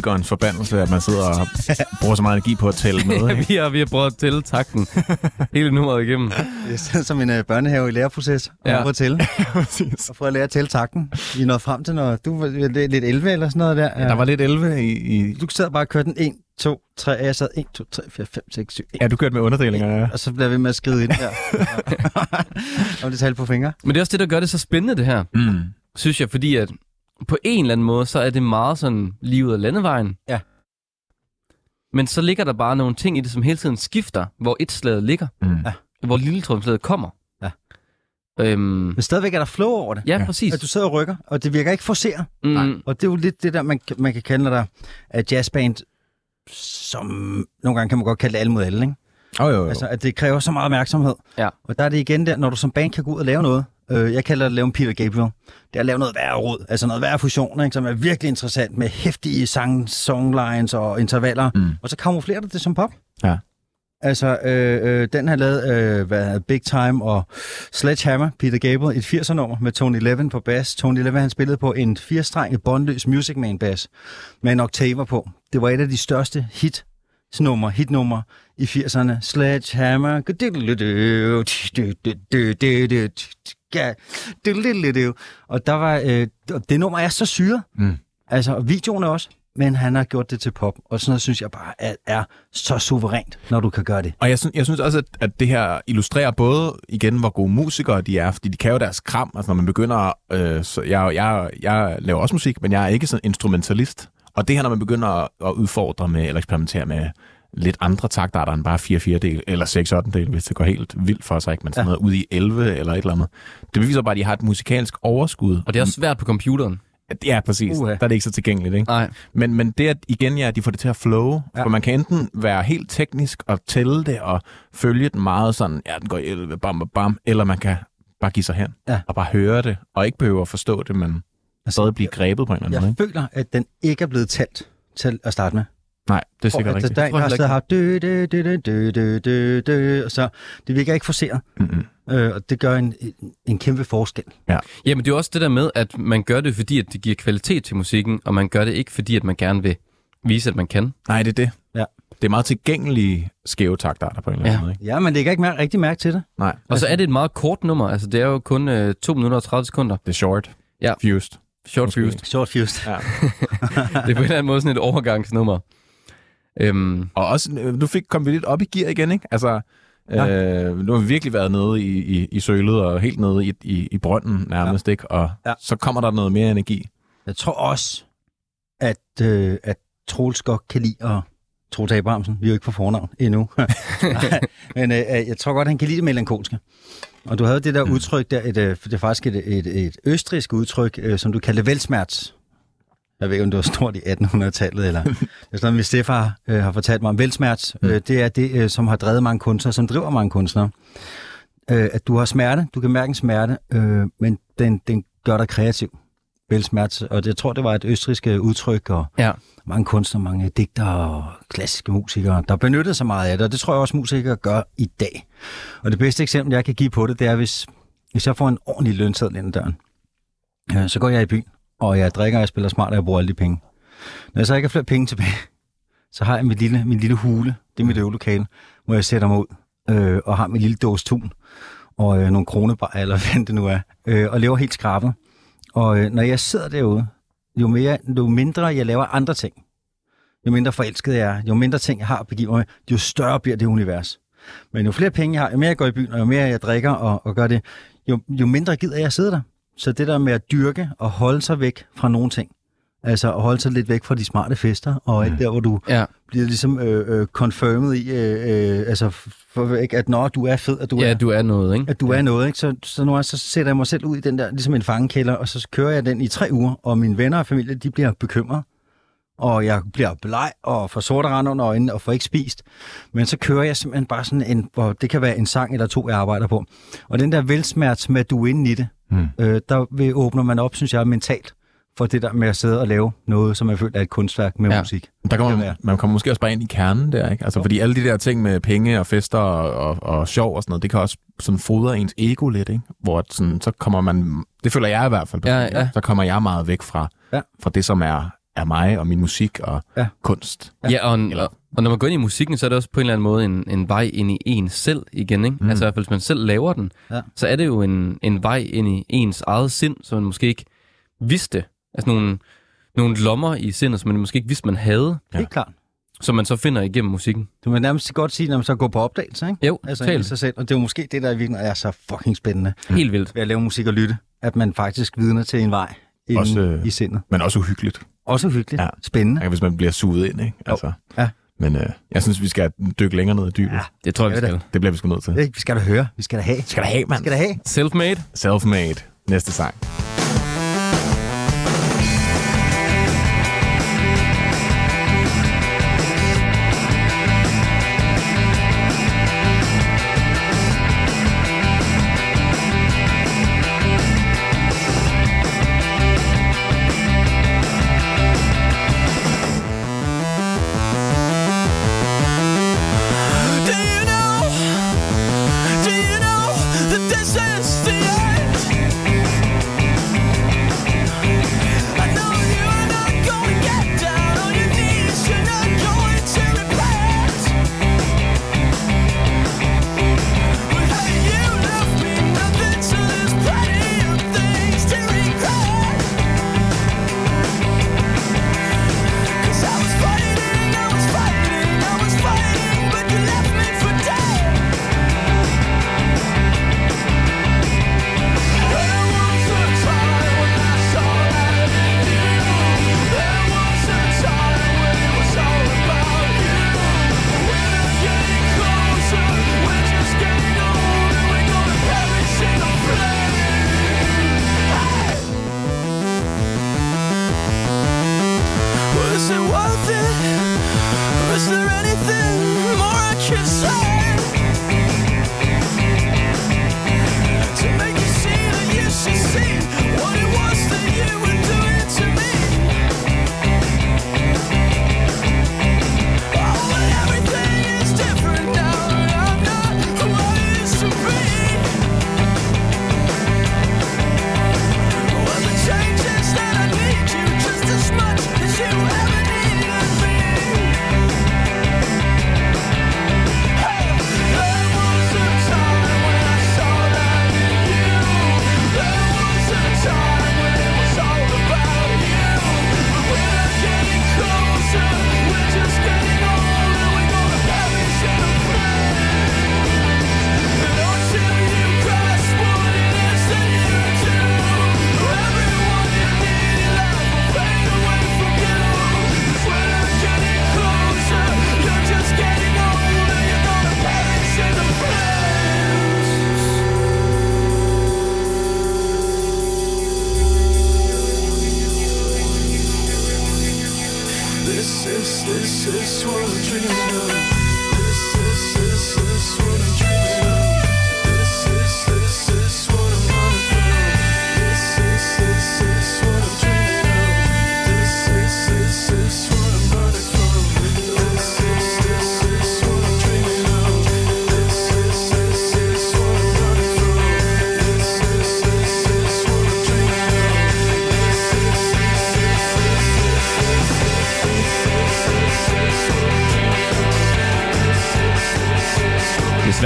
Musikernes forbandelse, at man sidder og bruger så meget energi på at tælle med. Ikke?
vi, har, vi har prøvet at tælle takten hele nummeret igennem.
Det er sådan som en uh, børnehave i læreproces.
Ja.
Ja. Prøv at tælle.
Præcis.
Og prøv at lære at tælle takten. Vi er nået frem til noget. Du var lidt lidt 11 eller sådan noget der.
Der var lidt 11 i... i
Du sad bare og kørte den 1, 2, 3, og jeg sad 1, 2, 3, 4, 5, 6, 7, 1.
ja, du kørte med underdelinger, ja.
Og så bliver vi med at skrive ind der. og det tal på fingre.
Men det er også det, der gør det så spændende, det her.
Mm.
Synes jeg, fordi at på en eller anden måde, så er det meget sådan lige ud af landevejen.
Ja.
Men så ligger der bare nogle ting i det, som hele tiden skifter, hvor et slag ligger.
Mm.
Ja.
Hvor lille trumslaget kommer.
Ja.
Øhm,
Men stadigvæk er der flow over det.
ja,
Ja.
præcis.
At du sidder og rykker, og det virker ikke forceret.
Mm,
Og det er jo lidt det der, man, man kan kalde, der er jazzband, som nogle gange kan man godt kalde det alle mod alle, ikke?
Oh, jo, jo.
Altså, at det kræver så meget opmærksomhed.
Ja.
Og der er det igen der, når du som band kan gå ud og lave noget. Øh, jeg kalder det at lave en Peter Gabriel. Det er at lave noget værre råd, altså noget værre fusion, ikke, som er virkelig interessant med hæftige sang, songlines og intervaller.
Mm.
Og så kamuflerer du det som pop.
Ja.
Altså, øh, øh, den har lavet øh, hvad, Big Time og Sledgehammer, Peter Gabriel, et 80'er-nummer med Tony Levin på bass. Tony Levin, han spillede på en firestrenget, båndløs Music Man bass med en oktaver på. Det var et af de største hit nummer, hitnummer i 80'erne. Sledgehammer. Og der var, øh, det nummer er så syret.
Mm.
Altså, og videoen er også. Men han har gjort det til pop, og sådan noget synes jeg bare er, er så suverænt, når du kan gøre det.
Og jeg synes, jeg synes også, at, at det her illustrerer både igen, hvor gode musikere de er, fordi de kan jo deres kram. Altså når man begynder, øh, så jeg, jeg, jeg laver også musik, men jeg er ikke sådan instrumentalist. Og det her, når man begynder at, at udfordre med, eller eksperimentere med lidt andre taktarter end bare 4 4 del eller 6 8 del, hvis det går helt vildt for sig, ikke? men sådan
Ja.
noget ud i 11 eller et eller andet. Det beviser bare, at de har et musikalsk overskud.
og det er også svært på computeren.
Ja, præcis.
Uha.
Der er det ikke så tilgængeligt, ikke?
Nej.
Men, men det, at igen, ja, de får det til at flow. Ja. For man kan enten være helt teknisk og tælle det og følge den meget sådan, ja, den går i 11, bam, bam, bam, eller man kan bare give sig hen
Ja.
og bare høre det, og ikke behøve at forstå det, men stadig blive grebet på en eller anden måde.
Jeg føler, at den ikke er blevet talt til at starte med.
Nej, det er sikkert
og,
rigtigt.
Der, der
tror jeg
har
heller
stadig haft dø, dø, dø, dø, dø, dø, dø, og så det virker ikke forceret,
Mm-hmm.
øh, og det gør en, en, en kæmpe forskel.
Jamen, det er også det der med, at man gør det, fordi at det giver kvalitet til musikken, og man gør det ikke, fordi at man gerne vil vise, at man kan.
Nej, det er det.
Ja.
Det er meget tilgængelige skæve taktarter på en eller anden
Ja.
måde. Ikke?
Ja, men det kan ikke mær- rigtig mærke til det.
Nej,
Og så er det et meget kort nummer. Altså, det er jo kun øh, 2 minutter og 30 sekunder.
det er short.
Ja.
Fused.
Short
Måske.
fused.
Short fused.
Ja.
Det er på en eller anden måde sådan et overgangsnummer. Øhm,
Og også, øh, nu fik, kom vi lidt op i gear igen, ikke? Altså, ja. øh, nu har vi virkelig været nede i, i, i sølet og helt nede i, i, i brønden nærmest, ja. ikke? Og
Ja.
så kommer der noget mere energi.
Jeg tror også, at, øh, at Troels godt kan lide at... Troels Abrahamsen, vi er jo ikke på fornavn endnu. Men øh, jeg tror godt, han kan lide det melankolske. Og du havde det der udtryk der, et, øh, det er faktisk et, et, et østrisk udtryk, øh, som du kaldte velsmerts. Jeg ved ikke, om det var stort i 1800-tallet, eller det er sådan min stefar øh, har fortalt mig om velsmerts. Mm. Øh, det er det, øh, som har drevet mange kunstnere, som driver mange kunstnere. Øh, at du har smerte, du kan mærke en smerte, øh, men den, den gør dig kreativ. Velsmerts, og det, jeg tror, det var et østrisk øh, udtryk, og
ja.
mange kunstnere, mange digtere og klassiske musikere, der benyttede sig meget af det, og det tror jeg også, musikere gør i dag. Og det bedste eksempel, jeg kan give på det, det er, hvis, hvis jeg får en ordentlig lønseddel ind ad døren, øh, så går jeg i byen, og jeg drikker, og jeg spiller smart, og jeg bruger alle de penge. Når jeg så ikke har flere penge tilbage, så har jeg min lille, min lille hule, det er mit øvelokale, hvor jeg sætter mig ud øh, og har min lille dåse tun og øh, nogle kronebar, eller hvad det nu er, øh, og lever helt skrabet. Og øh, når jeg sidder derude, jo, mere, jo mindre jeg laver andre ting, jo mindre forelsket jeg er, jo mindre ting jeg har at begive mig med, jo større bliver det univers. Men jo flere penge jeg har, jo mere jeg går i byen, og jo mere jeg drikker og, og gør det, jo, jo mindre gider jeg at sidde der. Så det der med at dyrke og holde sig væk fra nogle ting, altså at holde sig lidt væk fra de smarte fester, og alt der, hvor du
Ja.
bliver ligesom øh, øh, confirmed i, øh, øh, altså for, ikke, at når du er fed, at du
ja,
er
du er noget, ikke?
at du er noget, ikke? Så, så nu så sætter jeg mig selv ud i den der, ligesom en fangekælder, og så kører jeg den i tre uger, og mine venner og familie, de bliver bekymrede, og jeg bliver bleg og får sorte rand under øjnene og får ikke spist. Men så kører jeg simpelthen bare sådan en, hvor det kan være en sang eller to, jeg arbejder på. Og den der velsmerts med, du er inde i det,
Mm.
øh, der vil, åbner man op, synes jeg, mentalt for det der med at sidde og lave noget, som jeg føler er et kunstværk med
Ja.
ja. musik.
Der kommer man, man kommer måske også bare ind i kernen der, ikke? Altså, fordi alle de der ting med penge og fester og, og, og sjov og sådan noget, det kan også sådan fodre ens ego lidt, ikke? Hvor sådan, så kommer man, det føler jeg i hvert fald,
Ja, ja.
så kommer jeg meget væk fra,
Ja.
fra det, som er, er mig og min musik og
Ja.
kunst.
Ja, og,
Eller-
og, når man går ind i musikken, så er det også på en eller anden måde en, en vej ind i en selv igen, ikke?
Mm.
Altså i hvert fald, hvis man selv laver den,
Ja.
så er det jo en, en vej ind i ens eget sind, som man måske ikke vidste. Altså nogle, nogle lommer i sindet, som man måske ikke vidste, man havde,
Ja. Helt klart.
som man så finder igennem musikken.
Du vil nærmest godt sige, når man så går på opdagelse, ikke?
Jo,
Altså
totalt.
i sig selv. Og det er jo måske det, der i virkeligheden er så fucking spændende
Helt vildt.
ved at lave musik og lytte, at man faktisk vidner til en vej inde
Også, øh,
i sindet.
Men også uhyggeligt,
Også hyggeligt.
Ja.
Spændende.
ja, hvis man bliver suget ind. Ikke? Altså.
Ja.
Men øh, jeg synes, vi skal dykke længere ned i dybet.
Ja.
Det tror jeg, vi
Det
skal.
Det bliver vi sgu nødt til.
Ikke? Vi skal da høre. Vi skal da have.
Skal der have,
Vi skal da have.
Self-made.
Self-made. Næste sang.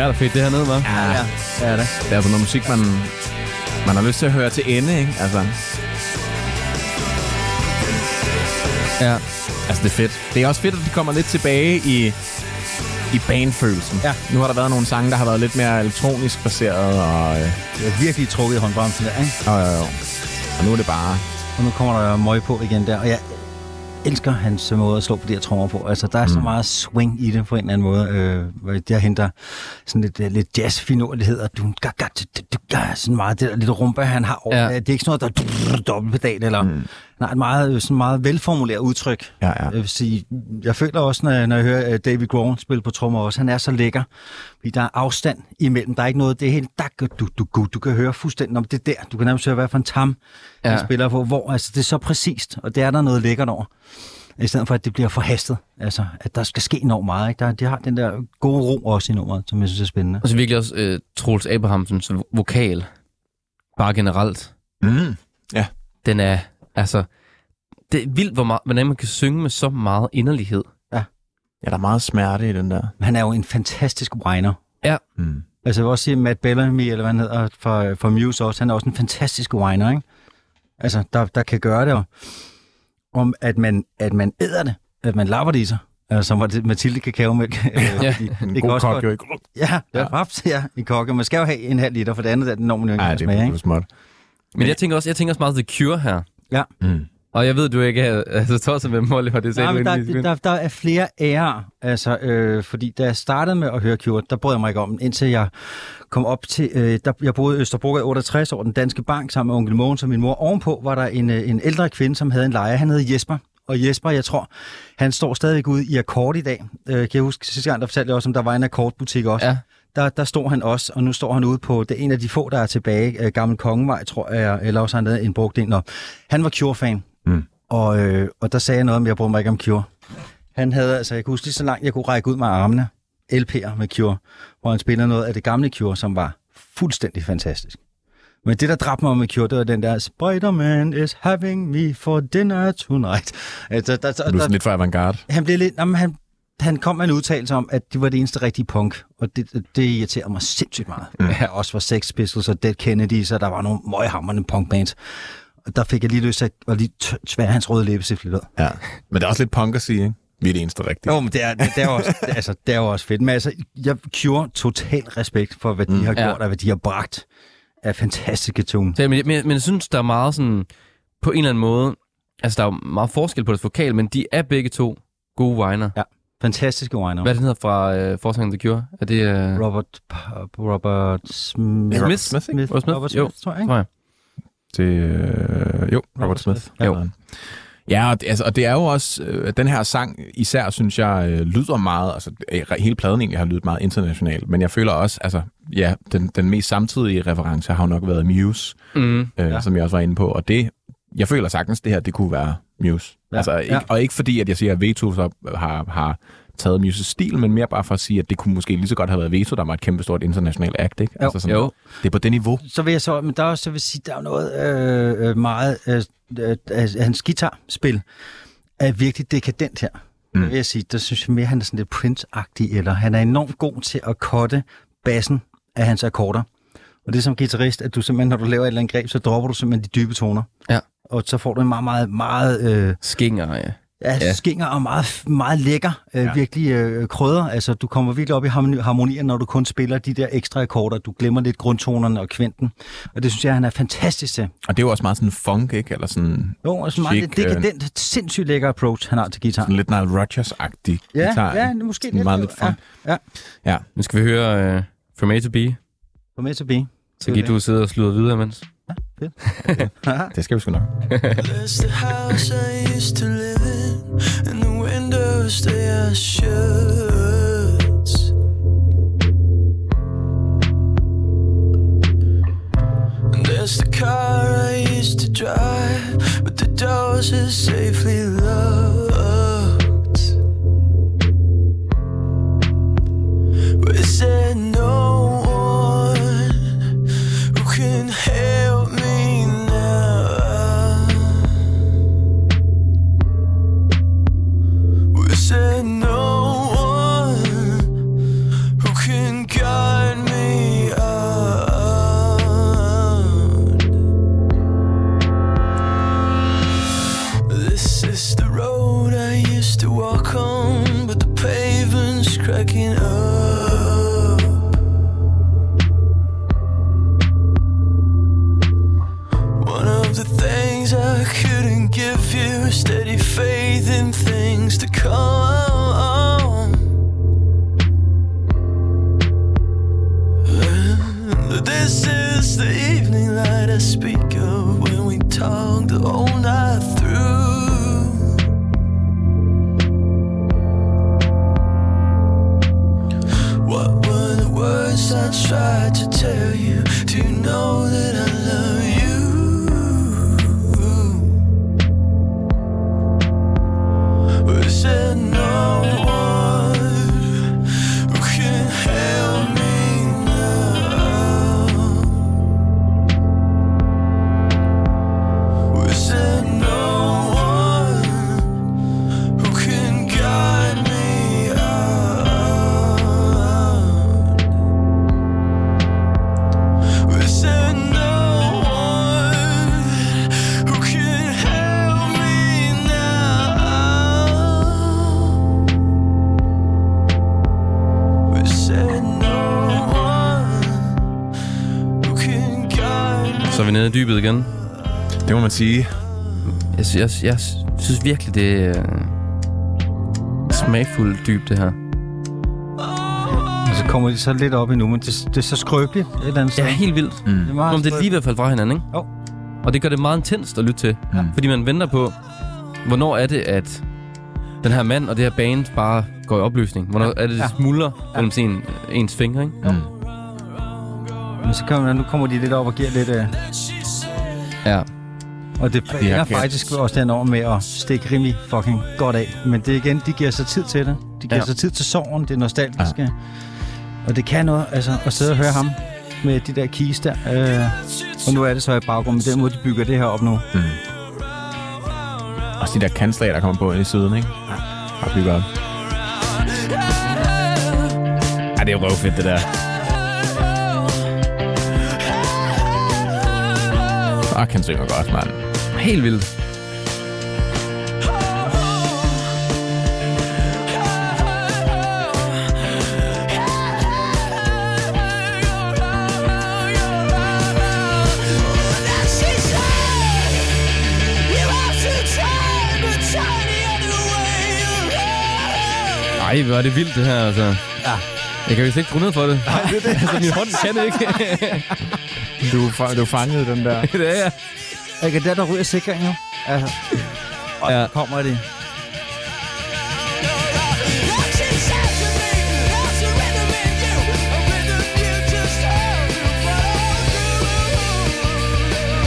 Svært at fedt det her ned, hva'?
Ja,
Ja, det er det.
det er altså noget musik, man, man har lyst til at høre til ende, ikke? Altså,
Ja.
altså det er fedt. Det er også fedt, at de kommer lidt tilbage i, i bandfølelsen.
Ja.
Nu har der været nogle sange, der har været lidt mere elektronisk baseret, og, øh,
Det er virkelig trukket i håndbremsen der, ikke?
og, og, og nu er det bare...
Og nu kommer der møg på igen der. Og jeg elsker hans måde at slå på de her trommer på. Altså, der er mm. så meget swing i det på en eller anden måde. Øh, der henter sådan lidt, øh, lidt jazz-finurlighed, og du, ga, ga, du, du, ga, sådan meget det der lidt rumpe, han har over.
Ja.
Det er ikke sådan noget, der er dobbeltpedal, eller... Mm. Nej, et meget, sådan meget velformuleret udtryk.
Ja, ja.
Jeg vil sige, jeg føler også, når jeg, når jeg hører øh, David Grohl spille på trommer også, han er så lækker, fordi der er afstand imellem. Der er ikke noget, det er helt dak, du, du, du, du kan høre fuldstændig om det er der. Du kan nærmest høre, hvad for en tam.
Ja.
han spiller på, hvor altså, det er så præcist, og det er der noget lækkert over. I stedet for, at det bliver forhastet. Altså, at der skal ske enormt meget. Ikke? Der, de har den der gode ro også i nummeret, som jeg synes er spændende.
Og så virkelig også øh, Troels Abrahamsens vokal. Bare generelt.
Mm.
Den er, altså... Det er vildt, hvor meget, hvordan man kan synge med så meget inderlighed.
Ja, der er meget smerte i den der.
Han er jo en fantastisk whiner.
Mm.
Altså, jeg vil også sige Matt Bellamy, eller hvad han hedder, fra, fra Muse også, han er også en fantastisk whiner, ikke? Altså, der, der kan gøre det, og, om at man, at man æder det, at man lapper det i sig. Altså, som var det Mathilde kakaomælk.
Ja,
En god kok, jo ikke?
Ja,
Ja.
Raps, ja, i kokke. Man skal jo have en halv liter, for det andet der, den når man jo ikke
Nej,
engang
det
smage,
er
ikke?
for småt.
Men jeg tænker også, jeg tænker også meget The Cure her.
Ja.
Mm.
Og jeg ved, du ikke er altså, tosset med Molly, og det sagde
Nej,
du
der, der, der er flere ærer, altså, øh, fordi da jeg startede med at høre Cure, der brød jeg mig ikke om indtil jeg kom op til, øh, der, jeg boede i Østerbro i 68 år, den danske bank, sammen med onkel Mogens og min mor. Ovenpå var der en, øh, en ældre kvinde, som havde en lejer, han hed Jesper. Og Jesper, jeg tror, han står stadigvæk ude i akkord i dag. Øh, kan jeg huske, sidste gang, der fortalte jeg også, om der var en akkordbutik også.
Ja.
Der, der står han også, og nu står han ude på, det en af de få, der er tilbage, øh, Gammel Kongevej, tror jeg, eller også han lavet en brugt en. Og han var Cure-fan.
Mm.
Og, øh, og der sagde jeg noget om, jeg brød mig ikke om Cure. Han havde, altså jeg kunne huske lige så langt, jeg kunne række ud med armene, LP'er med Cure, hvor han spiller noget af det gamle Cure, som var fuldstændig fantastisk. Men det, der dræbte mig med Cure, det var den der, Spider-Man is having me for dinner tonight. Altså, der, der,
Du er sådan lidt for avantgarde.
han blev lidt, jamen, han, han kom med en udtalelse om, at det var det eneste rigtige punk, og det, det irriterede mig sindssygt meget. Mm. Her også var Sex Pistols og Dead Kennedys, og der var nogle møghamrende punkbands. Og der fik jeg lige lyst til at lige tvære hans røde læbestift lidt ud.
Ja. Men det er også lidt punk at sige, ikke? Vi er det eneste rigtige.
Jo, men det er, det er, jo også, altså, det er jo også fedt. Men altså, jeg Cure total respekt for, hvad de mm, har
ja.
gjort, og hvad de har bragt af fantastiske tone.
Så, men, men, men jeg synes, der er meget sådan, på en eller anden måde, altså der er jo meget forskel på deres vokal, men de er begge to gode whiner.
Ja, fantastiske winer.
Hvad er det, den hedder fra øh, Forsangeren The Cure? Er det... Øh,
Robert, Robert Smith.
Smith?
Smith,
Robert Smith?
Robert
Jo,
Smith, tror jeg, ikke?
tror jeg.
Til, øh, jo, Robert Smith.
Ja.
Jo. Ja, og det, altså, og det er jo også, øh, den her sang især, synes jeg, øh, lyder meget, altså øh, hele pladen egentlig har lydet meget internationalt, men jeg føler også, altså, ja, den, den mest samtidige reference har jo nok været Muse,
Mm.
øh, ja. som jeg også var inde på, og det, jeg føler sagtens, det her, det kunne være Muse. Ja.
Ja,
Altså, ikke,
ja.
Og ikke fordi, at jeg siger, at Veto så har, har taget Muses stil, men mere bare for at sige, at det kunne måske lige så godt have været Veto, der var et kæmpe stort internationalt act, ikke?
Jo.
Altså sådan,
Jo.
Det er på det niveau.
Så vil jeg så, men der er også, så vil sige, der er noget øh, øh, meget, øh, øh, altså, hans guitarspil er virkelig dekadent her. Mm.
Mm.
vil jeg sige, der synes jeg mere, han er sådan lidt Prince-agtig, eller han er enormt god til at kotte bassen af hans akkorder. Og det er som guitarist, at du simpelthen, når du laver et eller andet greb, så dropper du simpelthen de dybe toner.
Ja.
Og så får du en meget, meget, meget øh,
Skinger, ja.
Ja,
Ja.
ja. skinger og meget, meget lækker, øh,
Ja.
ja. virkelig øh, krydder. Altså, du kommer virkelig op i harmoni- harmonien, når du kun spiller de der ekstra akkorder. Du glemmer lidt grundtonerne og kvinten. Og det synes jeg, han er fantastisk til.
Og det er jo også meget sådan funk, ikke? Eller sådan,
Jo, og sådan meget
Chic,
lidt
øh,
dekadent, sindssygt lækker approach, han har til guitar.
sådan lidt Nile Rodgers-agtig
Ja,
guitar.
ja, måske
Sådan
lidt.
meget lidt funk.
Ja, ja.
Ja.
Nu skal vi høre uh, From A to B.
På med til B.
Så giver du sidde og sludre videre, mens...
Det skal vi sgu nok.
And the windows they are shut. And there's the car I used to drive, but the doors are safely locked. I
dybet igen.
Det må man sige.
Jeg, jeg, jeg synes virkelig, det er øh, smagfuldt dybt, det her.
Og så kommer de så lidt op endnu, men det, det er så skrøbeligt et eller andet
Ja,
sted.
helt vildt.
Mm.
Det er meget
Som det er lige ved at falde fra hinanden, ikke?
Jo.
Og det gør det meget intenst at lytte til.
Mm.
Fordi man venter på, hvornår er det, at den her mand og det her band bare går i opløsning? Hvornår er det, det
Ja.
smuldrer mellem sin, ens fingre, ikke?
Mm.
Men så kommer, nu kommer de lidt op og giver lidt...
Ja.
Og det ender
kendt.
faktisk også den over med at stikke rimelig fucking godt af. Men det igen, de giver sig tid til det. De giver
Ja.
ja. sig tid til sorgen, det nostalgiske. Ja. Og det kan noget, altså, at sidde og høre ham med de der keys der. Øh, og nu er det så i baggrunden, med den måde, de bygger det her op nu.
Mm. Og de der kanslag, der kommer på ind i siden, ikke? Og bygger op. Ej, det er røvfedt, det der. Fuck, han synger godt, mand.
Helt vildt. Ej, hvor er det vildt, det her, altså.
Ja.
Jeg kan jo ikke ned for det. Nej, det er det. altså, min hånd kan ikke.
Du, fa- du fanget i den der.
det er jeg.
Ikke, der, der ryger sikringen jo. Altså, og
Ja.
kommer det.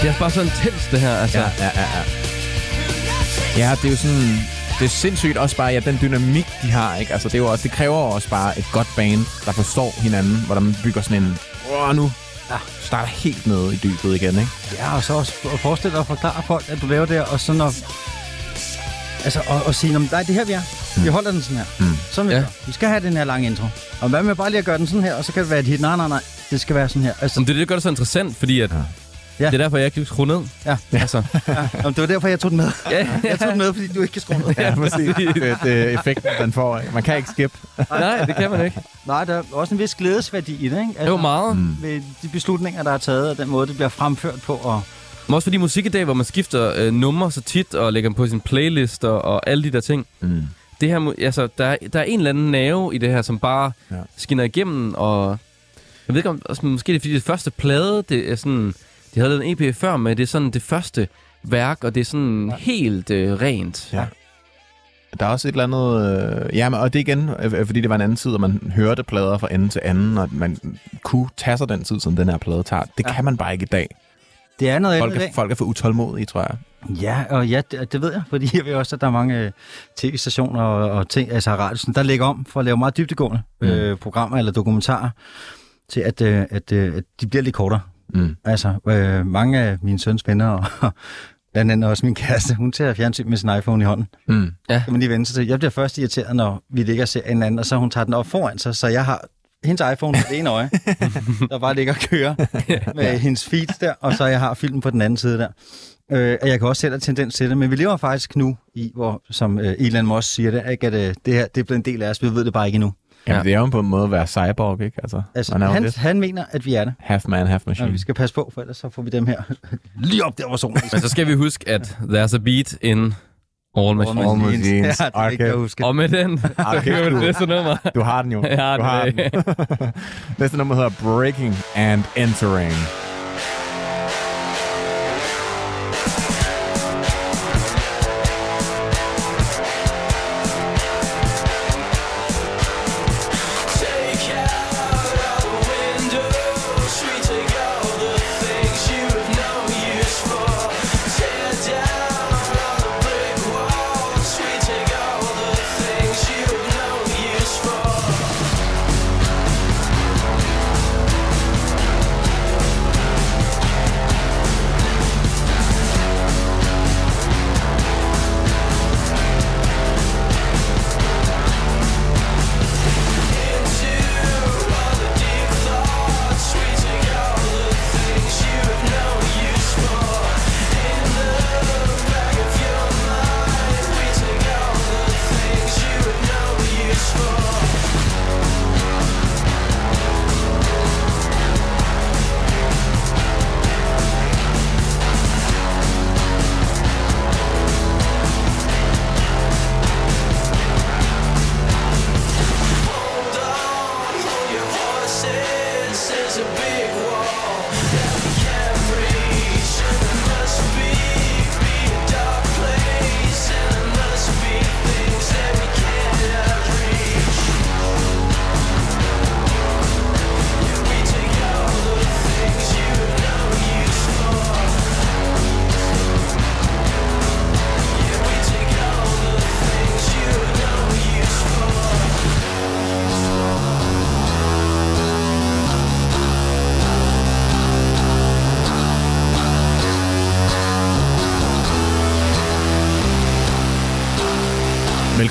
Det er bare så intens, det her, altså.
Ja, ja, ja, ja. Ja, det er jo sådan... Det er sindssygt også bare, ja, den dynamik, de har, ikke? Altså, det, er jo også, det kræver også bare et godt band, der forstår hinanden, hvor man bygger sådan en... Åh, nu ja. starter helt nede i dybet igen, ikke?
Ja, og så også forestille dig at forklare folk, at du laver det og sådan at... Altså, og, og sige, "Nå, men nej, det er her, vi er. Vi holder den sådan her.
Mm.
Sådan
ja.
vi skal have den her lange intro. Og hvad med bare lige at gøre den sådan her, og så kan det være et hit. Nej, nej, nej. Det skal være sådan her. Altså,
Men det er det, der gør det så interessant, fordi at...
Ja.
Ja.
Det er derfor, jeg ikke kan skrue ned.
Ja.
Altså.
ja, jamen, det var derfor, jeg tog den med.
Ja.
Jeg tog den med, fordi du ikke kan skrue ned.
Ja, præcis. det, er effekten, den får. Man kan ikke skippe.
Nej, det kan man ikke.
Nej, der er også en vis glædesværdi i det, ikke? Altså,
Det var meget.
Mm.
Ved de beslutninger, der er taget, og den måde, det bliver fremført på. Og,
Men også fordi musik i dag, hvor man skifter øh, numre så tit, og lægger dem på sin playlist og, og alle de der ting.
Mm.
Det her, altså, der, er- der er en eller anden nerve i det her, som bare
Ja.
ja. skinner igennem, og jeg ved ikke om, altså, måske det er fordi det første plade, det er sådan, de havde lavet en EP før med, det er sådan det første værk, og det er sådan ja. helt øh, rent.
Ja. Der er også et eller andet... Øh, ja, men, og det er igen, øh, fordi det var en anden tid, og man hørte plader fra ende til anden, og man kunne tage sig den tid, som den her plade tager. Det ja. Kan man bare ikke i dag.
det er noget
Folk
andet i
er,
dag.
folk er for utålmodige, tror jeg.
Ja, og ja, det, det ved jeg, fordi jeg ved også, at der er mange øh, tv-stationer og, og ting, altså radioen, der lægger om for at lave meget dybtegående
Mm.
mm. øh, programmer eller dokumentarer, til at, øh, at, øh, at de bliver lidt kortere.
Mm.
Altså, øh, mange af mine søns venner, og blandt andet også min kæreste, hun tager fjernsyn med sin iPhone i hånden.
Mm.
Kan man lige vende sig til. Jeg bliver først irriteret, når vi ligger og ser en anden, og så hun tager den op foran sig, så jeg har hendes iPhone på det ene øje, der bare ligger og kører med ja. hendes feed der, og så jeg har filmen på den anden side der. Øh, og jeg kan også selv have tendens til det, men vi lever faktisk nu i, hvor, som øh, Elon Musk siger det, ikke, at øh, det her det er blevet en del af os, vi ved det bare ikke endnu.
Jamen,
Ja.
det er jo på en måde at være cyborg, ikke? Altså,
Altså, han,
lidt
han mener, at vi er det,
half man, half machine.
og vi skal passe på, for ellers så får vi dem her lige op der, hvor solen
Men så skal vi huske, at there's a beat in all machines.
All Machines.
Ja, det
Arcade.
at huske.
Og med den, så
Okay,
kører vi det næste nummer.
Du har den jo.
Jeg har
du
den
har den. Næste nummer hedder Breaking and Entering.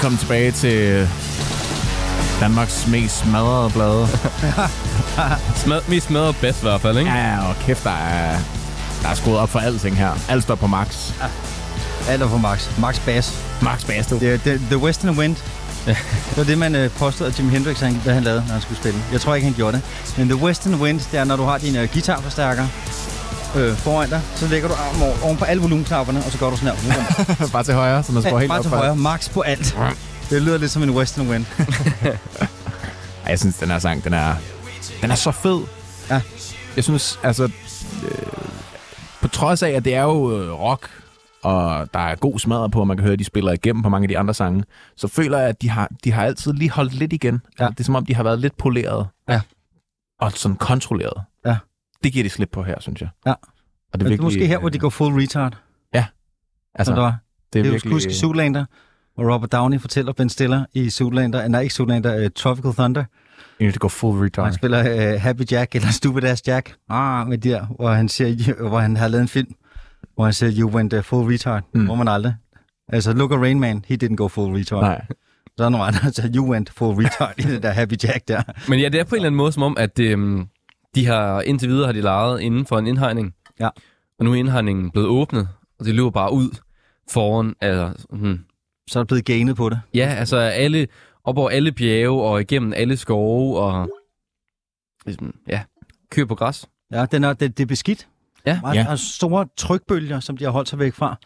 Velkommen tilbage til Danmarks mest smadrede blade.
Smad, mest smadret bedst i hvert fald, ikke?
Ja, og kæft, der er, der er skruet op for alting her. Alt står på max.
Alt er for Max. Max Bass.
Max Basto.
Det er det, The Western Wind. det var det, man øh, påstod, at Jimi Hendrix han, hvad han lavede, når han skulle spille. Jeg tror ikke, han gjorde det. Men The Western Wind, det er, når du har din øh, guitarforstærker øh, foran dig, så lægger du armen over, oven på alle volumeknapperne, og så går du sådan her.
Bare til højre, så man står helt
Bare
op
til højre. Max på alt. Det lyder lidt som en Western Wind.
Ej, jeg synes, den her sang, den er, den er så fed.
Ja.
Jeg synes, altså, øh, på trods af, at det er jo øh, rock, og der er god smadret på, og man kan høre, at de spiller igennem på mange af de andre sange, så føler jeg, at de har, de har altid lige holdt lidt igen.
Ja.
Det er som om, de har været lidt poleret.
Ja.
Og sådan kontrolleret.
Ja.
Det giver de slip på her, synes jeg.
Ja.
Og det
Det er måske her, hvor de går full retard.
altså,
Altså, det, var.
det
det
er
er jo
virkelig...
huske Zoolander, hvor Robert Downey fortæller Ben Stiller i Zoolander, nej ikke Zoolander, uh, Tropical Thunder.
You need to go full retard.
Han spiller uh, Happy Jack eller Stupid Ass Jack, ah, med de der, hvor han, siger, hvor han har lavet en film, hvor han siger, you went uh, full retard,
Mm.
hvor man aldrig. Altså, look at Rain Man, he didn't go full retard.
Nej.
Så er der nogle andre, der siger, you went full retard i det der Happy Jack der.
Men ja, det er på en eller anden måde som om, at øhm, de har indtil videre har de lejet inden for en indhegning.
Ja.
Og nu er indhegningen blevet åbnet, og de løber bare ud foran, altså, hmm,
Så er der blevet ganet på det.
ja, altså alle, op over alle bjerge og igennem alle skove og ligesom, ja, kører på græs.
Ja, den er, det, det er beskidt.
Ja.
Meget,
Ja.
ja. store trykbølger, som de har holdt sig væk fra,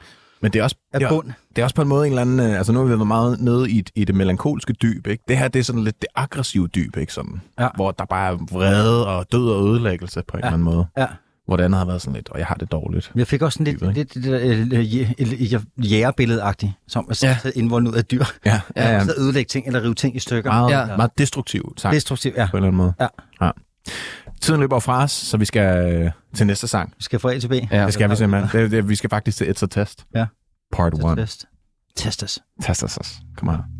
Men det er også... det er- det er også på en måde en eller anden... øh, Altså nu har vi været meget nede i, i det melankolske dyb, ikke? Det her, det er sådan lidt det aggressive dyb, ikke? Sådan,
Ja.
Hvor der bare er vrede og død og ødelæggelse på en
Ja.
eller anden måde.
Ja.
Hvor det andet har været sådan lidt, og jeg har det dårligt.
Jeg fik også sådan lidt, lidt der øh, øh, øh, jægerbillede-agtigt, som at Ja. indvolden ud af dyr.
Ja, ja, ja.
Så ødelægge ting eller rive ting i stykker.
Meget,
ja.
meget destruktivt sagt,
Destruktivt, ja.
på en eller anden måde.
Ja.
ja. Tiden løber fra os, så vi skal øh, til næste sang.
Vi skal fra A til B.
Ja.
Det skal vi simpelthen. Det, det, vi skal faktisk til It's a Test.
Ja.
Part 1.
Test. Test os.
Test os. os. Kom her.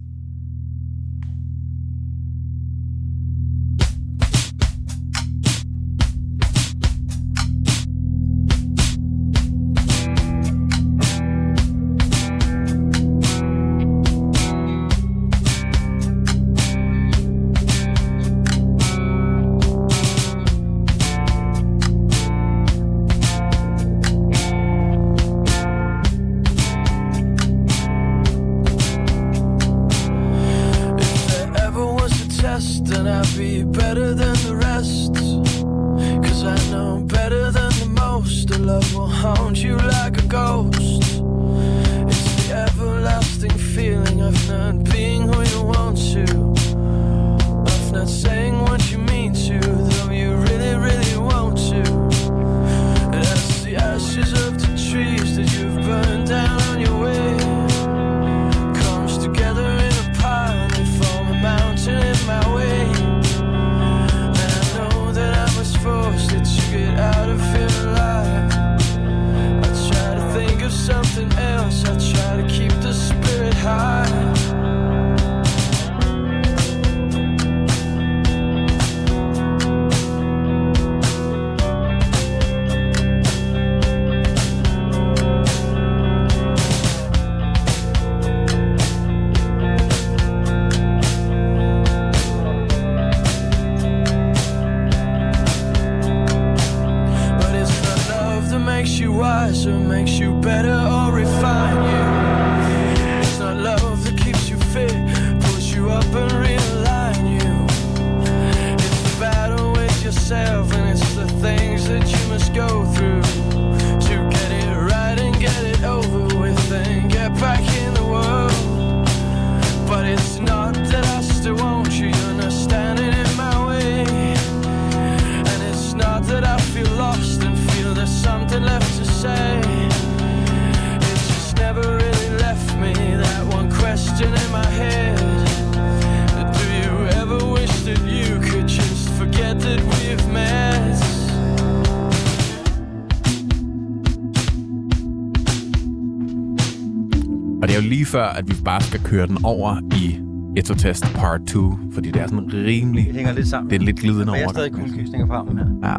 Før, at vi bare skal køre den over i It's a Test Part 2, fordi det er sådan rimelig...
Det hænger lidt sammen.
Det er lidt glidende
Men jeg er
over.
stadig kuldegysninger på armen her.
Ja.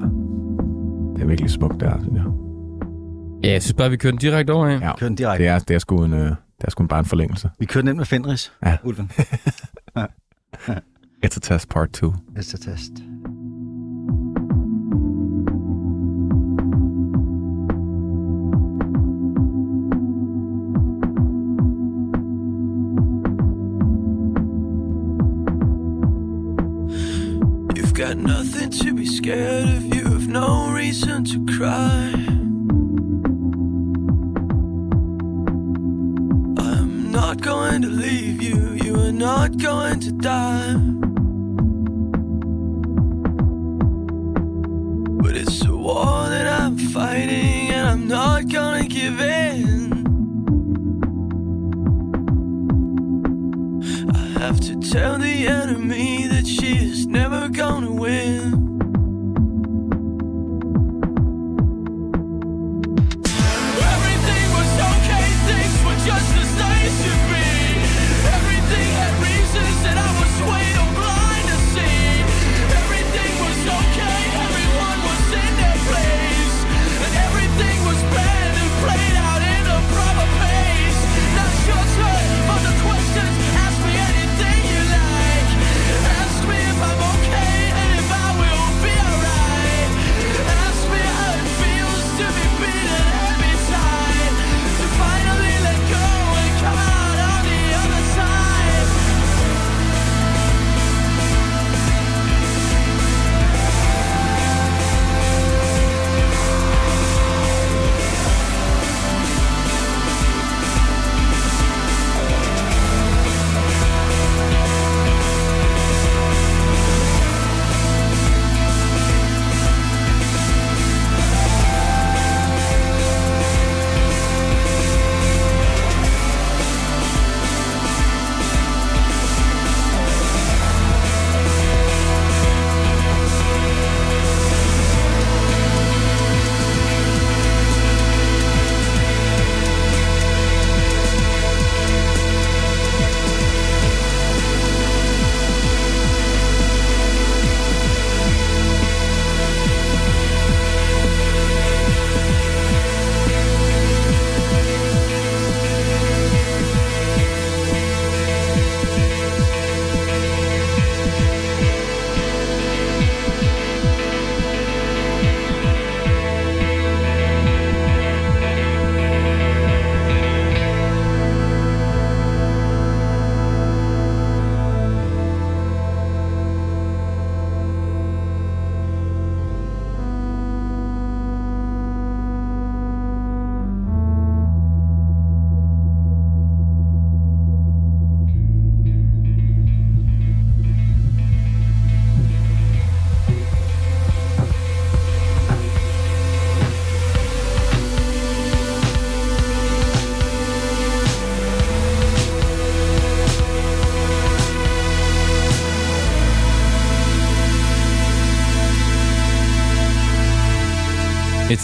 Det er virkelig smukt der, synes jeg.
Ja, jeg synes bare, vi kører den direkte over, ja.
Ja.
Kør den direkte.
Det er, det er sgu en, øh, det er sgu bare en forlængelse.
Vi kørte nemt med Fenris,
Ja.
Ulven.
It's a test part 2.
Næste test.
You, are not going to die. But it's a war that I'm fighting, and I'm not gonna give in. I have to tell the enemy that she is never gonna win.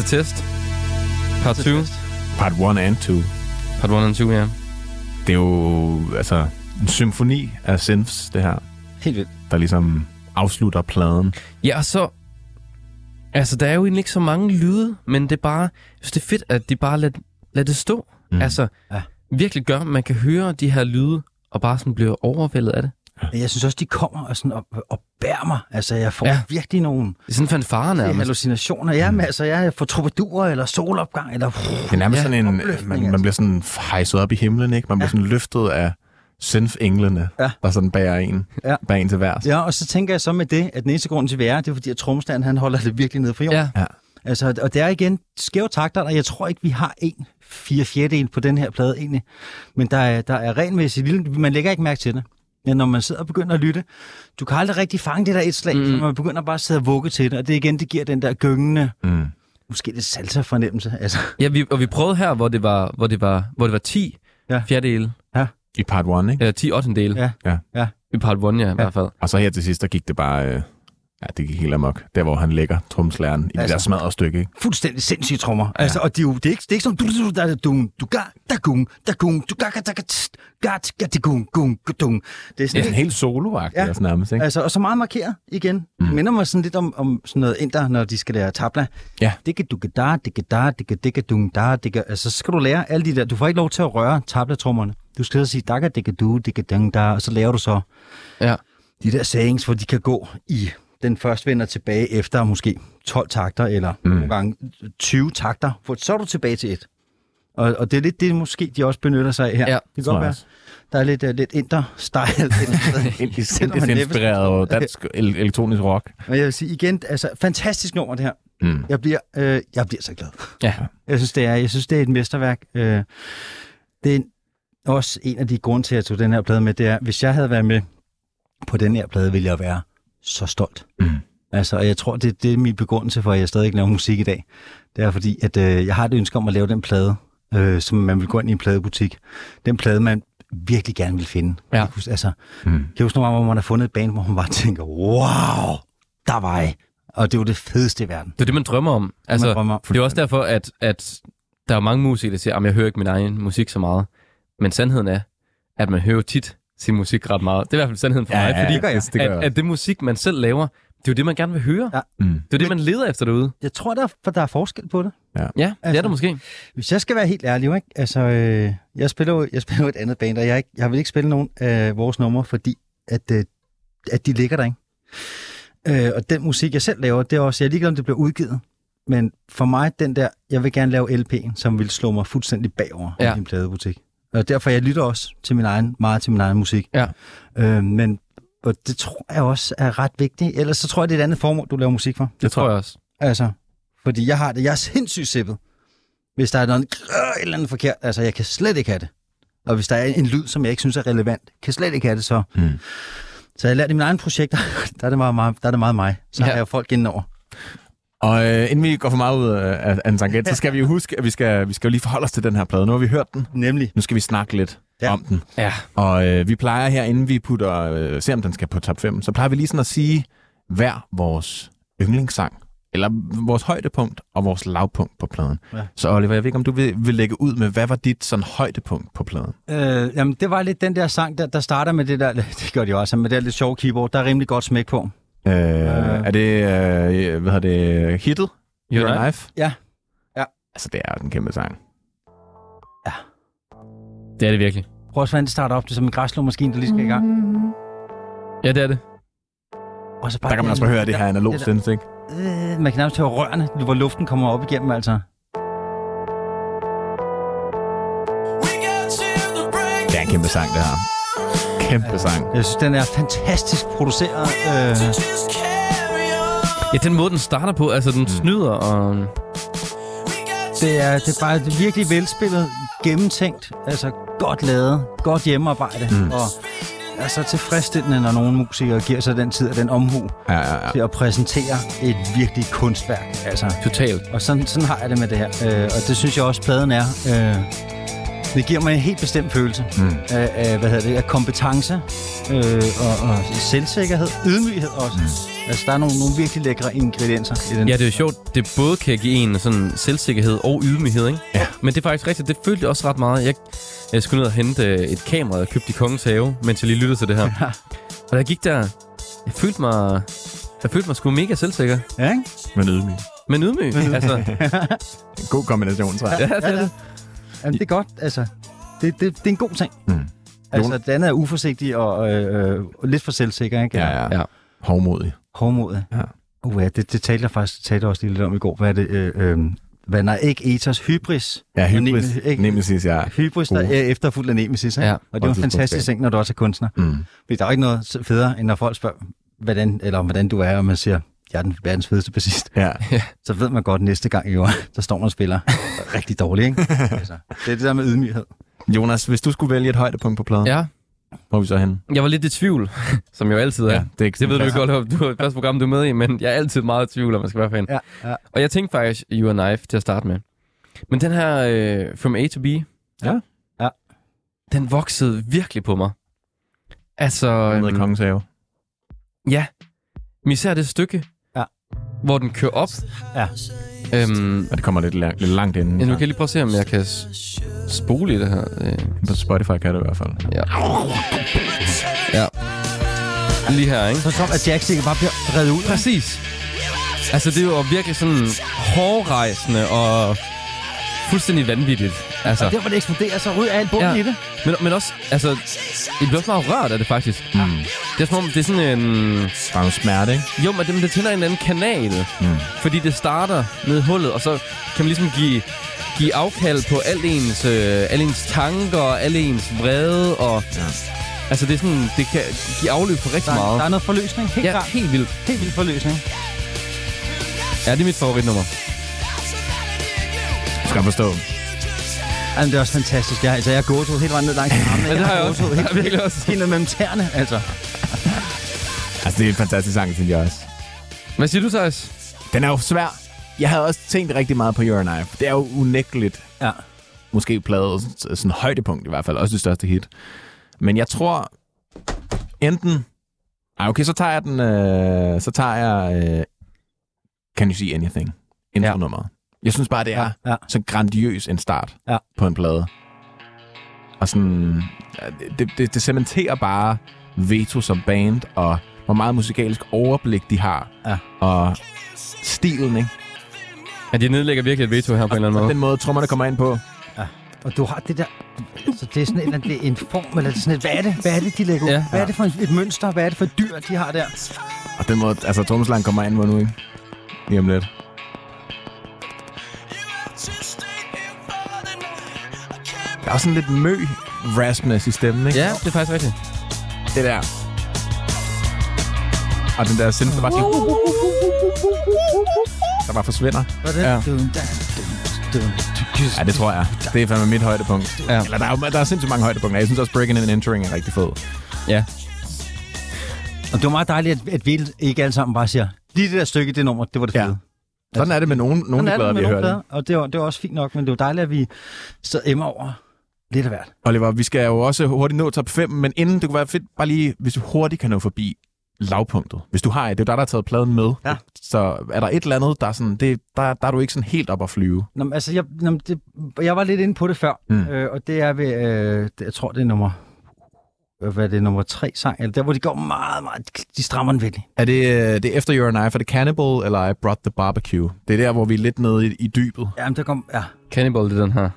Test. Part 2.
Part 1 and 2.
Part 1 and 2, ja.
Det er jo altså en symfoni af synths, det her,
Helt vildt.
der ligesom afslutter pladen.
Ja, og så... Altså, der er jo egentlig ikke så mange lyde, men det er bare... Jeg synes, det er fedt, at de bare lader, lader det stå. Mm. Altså,
Ja.
virkelig gør, at man kan høre de her lyde, og bare sådan bliver overvældet af det.
Jeg synes også, de kommer og, sådan og, og bærer mig. Altså, jeg får
Ja.
ja. virkelig nogle
Det er sådan en fanfare nærmest.
hallucinationer. Ja, men altså, jeg får troubadour eller solopgang, eller...
Det er nærmest
Ja,
sådan en,
opløftning,
man, man
altså.
bliver sådan hejset op i himlen, ikke? Man bliver sådan løftet af synth-englene,
Ja.
der sådan bærer en,
Ja.
bærer en til værs.
Ja, og så tænker jeg så med det, at den eneste grund til, vi er, det er fordi, at trommeslageren, han holder det virkelig nede for jorden.
Ja.
Altså, og det er igen skæve takter, og jeg tror ikke, vi har en fire fjerdedel på den her plade egentlig. Men der er, der er renmæssigt lille, man lægger ikke mærke til det. Men når man sidder og begynder at lytte, du kan aldrig rigtig fange det der et slag, mm. så man begynder bare at sidde og vugge til det, og det igen, det giver den der gyngende,
Mm.
måske lidt salsa-fornemmelse. Altså,
Ja, vi, og vi prøvede her, hvor det var, hvor det var, hvor det var 10
Ja.
ja. fjerdedele.
I part 1, ikke?
Eller 10 ottendele.
Ja.
Ja.
Ja.
I part 1, ja, i hvert fald.
Og så her til sidst, der gik det bare øh, Ja, det gik helt amok. Der, hvor han lægger tromslæren i altså, det
Altså-
der smadrede stykke, ikke?
Fuldstændig sindssyge trommer. Ja. Altså, og det er jo det er ikke, det er ikke sådan, du du der du du ga da gung da gung du ga ga da ga ga ga ti gung gung gu, dung. Det er sådan
sådan helt soloagtigt
Ja.
ja. også nærmest, ikke?
Altså, og så meget markeret igen. Mm. Minder mig sådan lidt om, om sådan noget inder, når de skal lære tabla.
Ja.
Digga dugga da, digga da, digga digga dung da, digga. Altså, så skal du lære alle de der. Du får ikke lov til at røre tablatrummerne. Du skal så sige dagga digga du, digga dung da, og så laver du så
Ja.
de der sayings, hvor de kan gå i den først vender tilbage efter måske 12 takter, eller mm. nogle gange 20 takter, for så er du tilbage til et. Og, og det er lidt det, måske de også benytter sig af her.
Ja,
det kan godt være. Der er lidt, uh, lidt inter-style. Selvom man
Indisk
næppe-
inspireret dansk el- elektronisk rock.
Men jeg vil sige igen, altså fantastisk nummer det her.
Mm.
Jeg bliver, øh, jeg bliver så glad.
Ja.
Jeg synes, det er, jeg synes, det er et mesterværk. Øh, det er også en af de grunde til, at jeg tog den her plade med, det er, hvis jeg havde været med på den her plade, ville jeg være så stolt.
Mm.
Altså, og jeg tror, det, det er min begrundelse for, at jeg stadig ikke laver musik i dag. Det er fordi, at øh, jeg har et ønske om at lave den plade, øh, som man vil gå ind i en pladebutik. Den plade, man virkelig gerne vil finde.
Ja.
Jeg husker- Altså,
Mm.
jeg husker nogle gange, hvor man har fundet et band, hvor man bare tænker, wow, der var jeg. Og det var det fedeste i verden.
Det er det, man drømmer om. Altså,
man drømmer om.
det er også derfor, at, at der er mange musikere, der siger, at jeg hører ikke min egen musik så meget. Men sandheden er, at man hører sin sin musik ret meget. Det er i hvert fald sandheden for
Ja,
mig,
ja,
fordi
det gør jeg. Det gør
at, at det musik, man selv laver, det er jo det, man gerne vil høre.
Ja.
Mm.
Det er det, man leder efter derude.
Jeg tror, der, for der er forskel på det.
Ja, det er
Altså-
der måske.
Hvis jeg skal være helt ærlig, jo, ikke? Altså, øh, jeg, spiller jo, jeg spiller jo et andet band, og jeg, er ikke, jeg vil ikke spille nogen af vores numre, fordi at, øh, at de ligger der, ikke? Øh, og den musik, jeg selv laver, det er også, jeg er ligeglad, om det bliver udgivet. Men for mig, den der, jeg vil gerne lave LP'en, som vil slå mig fuldstændig bagover
Ja.
ja. i en pladebutik. Og derfor, jeg lytter også til min egen, meget til min egen musik.
Ja.
Øh, men og det tror jeg også er ret vigtigt. Ellers så tror jeg, det er et andet formål, du laver musik for.
Det tror jeg også.
Altså, fordi jeg har det. Jeg er sindssygt sippet. Hvis der er noget et eller andet forkert, altså jeg kan slet ikke have det. Og hvis der er en lyd, som jeg ikke synes er relevant, kan jeg slet ikke have det, så...
Mm.
Så jeg har lært i mine egne projekter, der er det meget, meget, der er det meget mig. Så
ja.
har jeg folk indenover.
Og øh, inden vi går for meget ud af, af, en tangent, så skal vi jo huske, at vi skal, vi skal jo lige forholde os til den her plade. Nu har vi hørt den.
Nemlig.
Nu skal vi snakke lidt ja. Om den.
Ja.
Og øh, vi plejer her, inden vi putter, øh, ser om den skal på top 5, så plejer vi lige sådan at sige hver vores yndlingssang, eller vores højdepunkt og vores lavpunkt på pladen. Ja. Så Oliver, jeg ved ikke, om du vil, vil lægge ud med, hvad var dit sådan højdepunkt på pladen?
Øh, jamen, det var lidt den der sang, der, der starter med det der, det gør de også, med det der lidt sjove keyboard, der er rimelig godt smæk på.
Øh, er det, øh, hvad hedder det, hittet? Your
Knife?
Knife?
Ja. Ja.
Altså, det er en kæmpe sang.
Det er det virkelig.
Prøv hvordan det starter op, det er som en græsslåmaskine, der lige skal i gang.
Ja, det er det.
Og så bare
Der kan man også bare høre det her analog
det
synth, ikke?
Øh, man kan nærmest høre rørene, hvor luften kommer op igennem, altså.
We got till the break.
Det er en kæmpe sang, det her. Kæmpe sang.
Jeg synes, den er fantastisk produceret. Øh.
Ja, den måde, den starter på, altså den snyder, og
det, er, det er bare virkelig velspillet, gennemtænkt, altså godt lavet, godt hjemmearbejde, mm. og er så tilfredsstillende, når nogle musikere giver sig den tid og den omhu
Ja, ja, ja.
til at præsentere et virkelig kunstværk. Altså.
totalt.
Og sådan, sådan har jeg det med det her, øh, og det synes jeg også, pladen er. Øh, det giver mig en helt bestemt følelse
Mm.
af, af, hvad hedder det, af kompetence øh, og, og selvsikkerhed, ydmyghed også. Mm. Altså, der er nogle, nogle virkelig lækre ingredienser i den.
Ja, det er jo sjovt. Det både kan give en sådan selvsikkerhed og ydmyghed, ikke?
Ja.
Men det er faktisk rigtigt. Det følte jeg også ret meget. Jeg, jeg skulle ned og hente øh, et kamera, jeg købte i Kongens Have, mens jeg lige lyttede til det her.
Ja.
Og jeg gik der, jeg følte mig, jeg følte mig sgu mega selvsikker.
Ja, ikke?
Men ydmyg.
Men ydmyg. altså,
En god kombination, tror jeg.
ja, det er det.
Jamen, det er godt. Altså, det, det, det er en god ting.
Mm.
Altså, den er uforsigtig og øh, øh, lidt for selvsikker, ikke?
Ja, ja.
Ja.
Hovmodig.
Hårdmodig.
Ja.
Uh, ja, det, det talte jeg faktisk talte også lige lidt om i går. Hvad er det? Øh, øh, hvad, nej, ikke ethos, hybris.
Ja, hybris.
Nemesis, ikke?
Nemesis, ja.
Hybris, der
Uh.
er efterfuldt af Nemesis, ikke?
Ja.
Og det er jo en fantastisk ting, når du også er kunstner.
Mm.
Fordi der er ikke noget federe, end når folk spørger, hvordan, eller hvordan du er, og man siger, jeg er den verdens fedeste bassist.
Ja.
Så ved man godt næste gang, jo, der står man og spiller rigtig dårligt, ikke? Altså, det er det der med ydmyghed.
Jonas, hvis du skulle vælge et højdepunkt på pladen,
Ja,
hvor er vi så henne?
jeg var lidt i tvivl, som jeg jo altid er.
Ja, det er ikke
Det ved du godt, du er det første program, du er med i, men jeg er altid meget i tvivl, om man skal være fan.
Ja, ja.
Og jeg tænkte faktisk You and Knife til at starte med. Men den her øh, From A to B,
Ja.
Ja.
den voksede virkelig på mig. Altså,
Nede i
øhm,
Kongens Have.
ja. Men især det stykke. Hvor den kører op.
Ja.
Øhm,
Og det kommer lidt, lang, lidt langt inden.
ja, nu kan jeg lige prøve at se, om jeg kan spole i det her. Øh,
På Spotify kan det i hvert fald.
ja. Ja. Lige her, ikke?
Så som at Jack sikkert bare bliver reddet ud.
Præcis. Altså, det er jo virkelig sådan hårdrejsende og fuldstændig vanvittigt. Altså,
Og der, hvor det eksploderer, så ryger alt bunden
Ja.
i det.
men, men også, altså, jeg bliver også meget rørt af det, faktisk.
Mm.
Det er som om, det er sådan en...
Der er noget smerte, ikke?
Jo, men det, det tænder en anden kanal.
Mm.
Fordi det starter ned i hullet, og så kan man ligesom give, give afkald på al ens, øh, al ens tanker, og al ens vrede, og...
Ja.
Altså, det er sådan, det kan give afløb for rigtig
Der, er-
meget.
der er noget forløsning. Helt
ja,
klart.
helt vildt.
Helt vildt forløsning.
Ja, det er mit favoritnummer.
Du skal forstå.
Jamen, det er også fantastisk. Jeg, altså, jeg er gåsehud helt vejen ned langs armene.
Ja, det har jeg også. har jeg
Helt,
virkelig også.
helt ned mellem tæerne, altså.
Altså, det er en fantastisk sang, synes jeg også.
Hvad siger du, Thijs?
Den er jo svær. Jeg havde også tænkt rigtig meget på Your and I. Det er jo unægteligt
Ja.
måske pladet sådan højdepunkt i hvert fald. Også det største hit. Men jeg tror enten... Ej, okay, så tager jeg den... Øh, så tager jeg... Øh, Can You See Anything? Intronummeret. Jeg synes bare, det er
Ja.
så grandiøs en start
Ja.
på en plade. Og sådan... ja, Det, det, det cementerer bare Veto som band, og hvor meget musikalsk overblik de har.
Ja.
Og stilen, ikke?
Ja, de nedlægger virkelig et veto her på en eller anden
Og
måde.
den måde, trommerne kommer ind på.
Og du har det der... Så det er sådan en, eller anden- det er en form, eller sådan et, hvad er det, hvad er det de lægger ud?
Ja.
Hvad er det for et mønster? Hvad er det for et dyr, de har der?
Og den måde, altså trommeslageren kommer ind på nu, ikke? Lige om lidt. Der er også sådan lidt mø raspness i stemmen, ikke?
Ja, det er faktisk rigtigt.
Det der. Og den der synth, der bare siger... Der bare forsvinder.
Hvad er det?
Ja.
Ja, det tror jeg. Det er fandme mit højdepunkt.
Ja.
Eller der er, jo- der er sindssygt mange højdepunkter. Jeg synes også, Breaking and Entering er rigtig fed.
Ja.
Og det var meget dejligt, at, at vi ikke alle sammen bare siger, lige det der stykke, det nummer, det var det
Ja. Sådan er det med nogle, nogle
er
plader, vi har hørt.
plader, og det var, det var også fint nok, men det var dejligt, at vi så emmer over lidt af hvert.
Oliver, vi skal jo også hurtigt nå top 5, men inden det kunne være fedt, bare lige, hvis du hurtigt kan nå forbi lavpunktet. Hvis du har et, det er jo dig, der har taget pladen med.
Ja.
Så er der et eller andet, der er sådan, det, der, der er du ikke sådan helt op at flyve.
Nå, men altså, jeg, nå, det, jeg var lidt inde på det før,
Mm.
øh, og det er ved, øh, det, jeg tror, det er nummer, hvad er det, nummer tre sang, eller der, hvor de går meget, meget, de strammer den virkelig.
Er det, øh, det er efter Your and I, for det Cannibal, eller I Brought the Barbecue? Det er der, hvor vi er lidt nede i, i dybet.
Jamen, der kom, ja.
Cannibal, det er den her.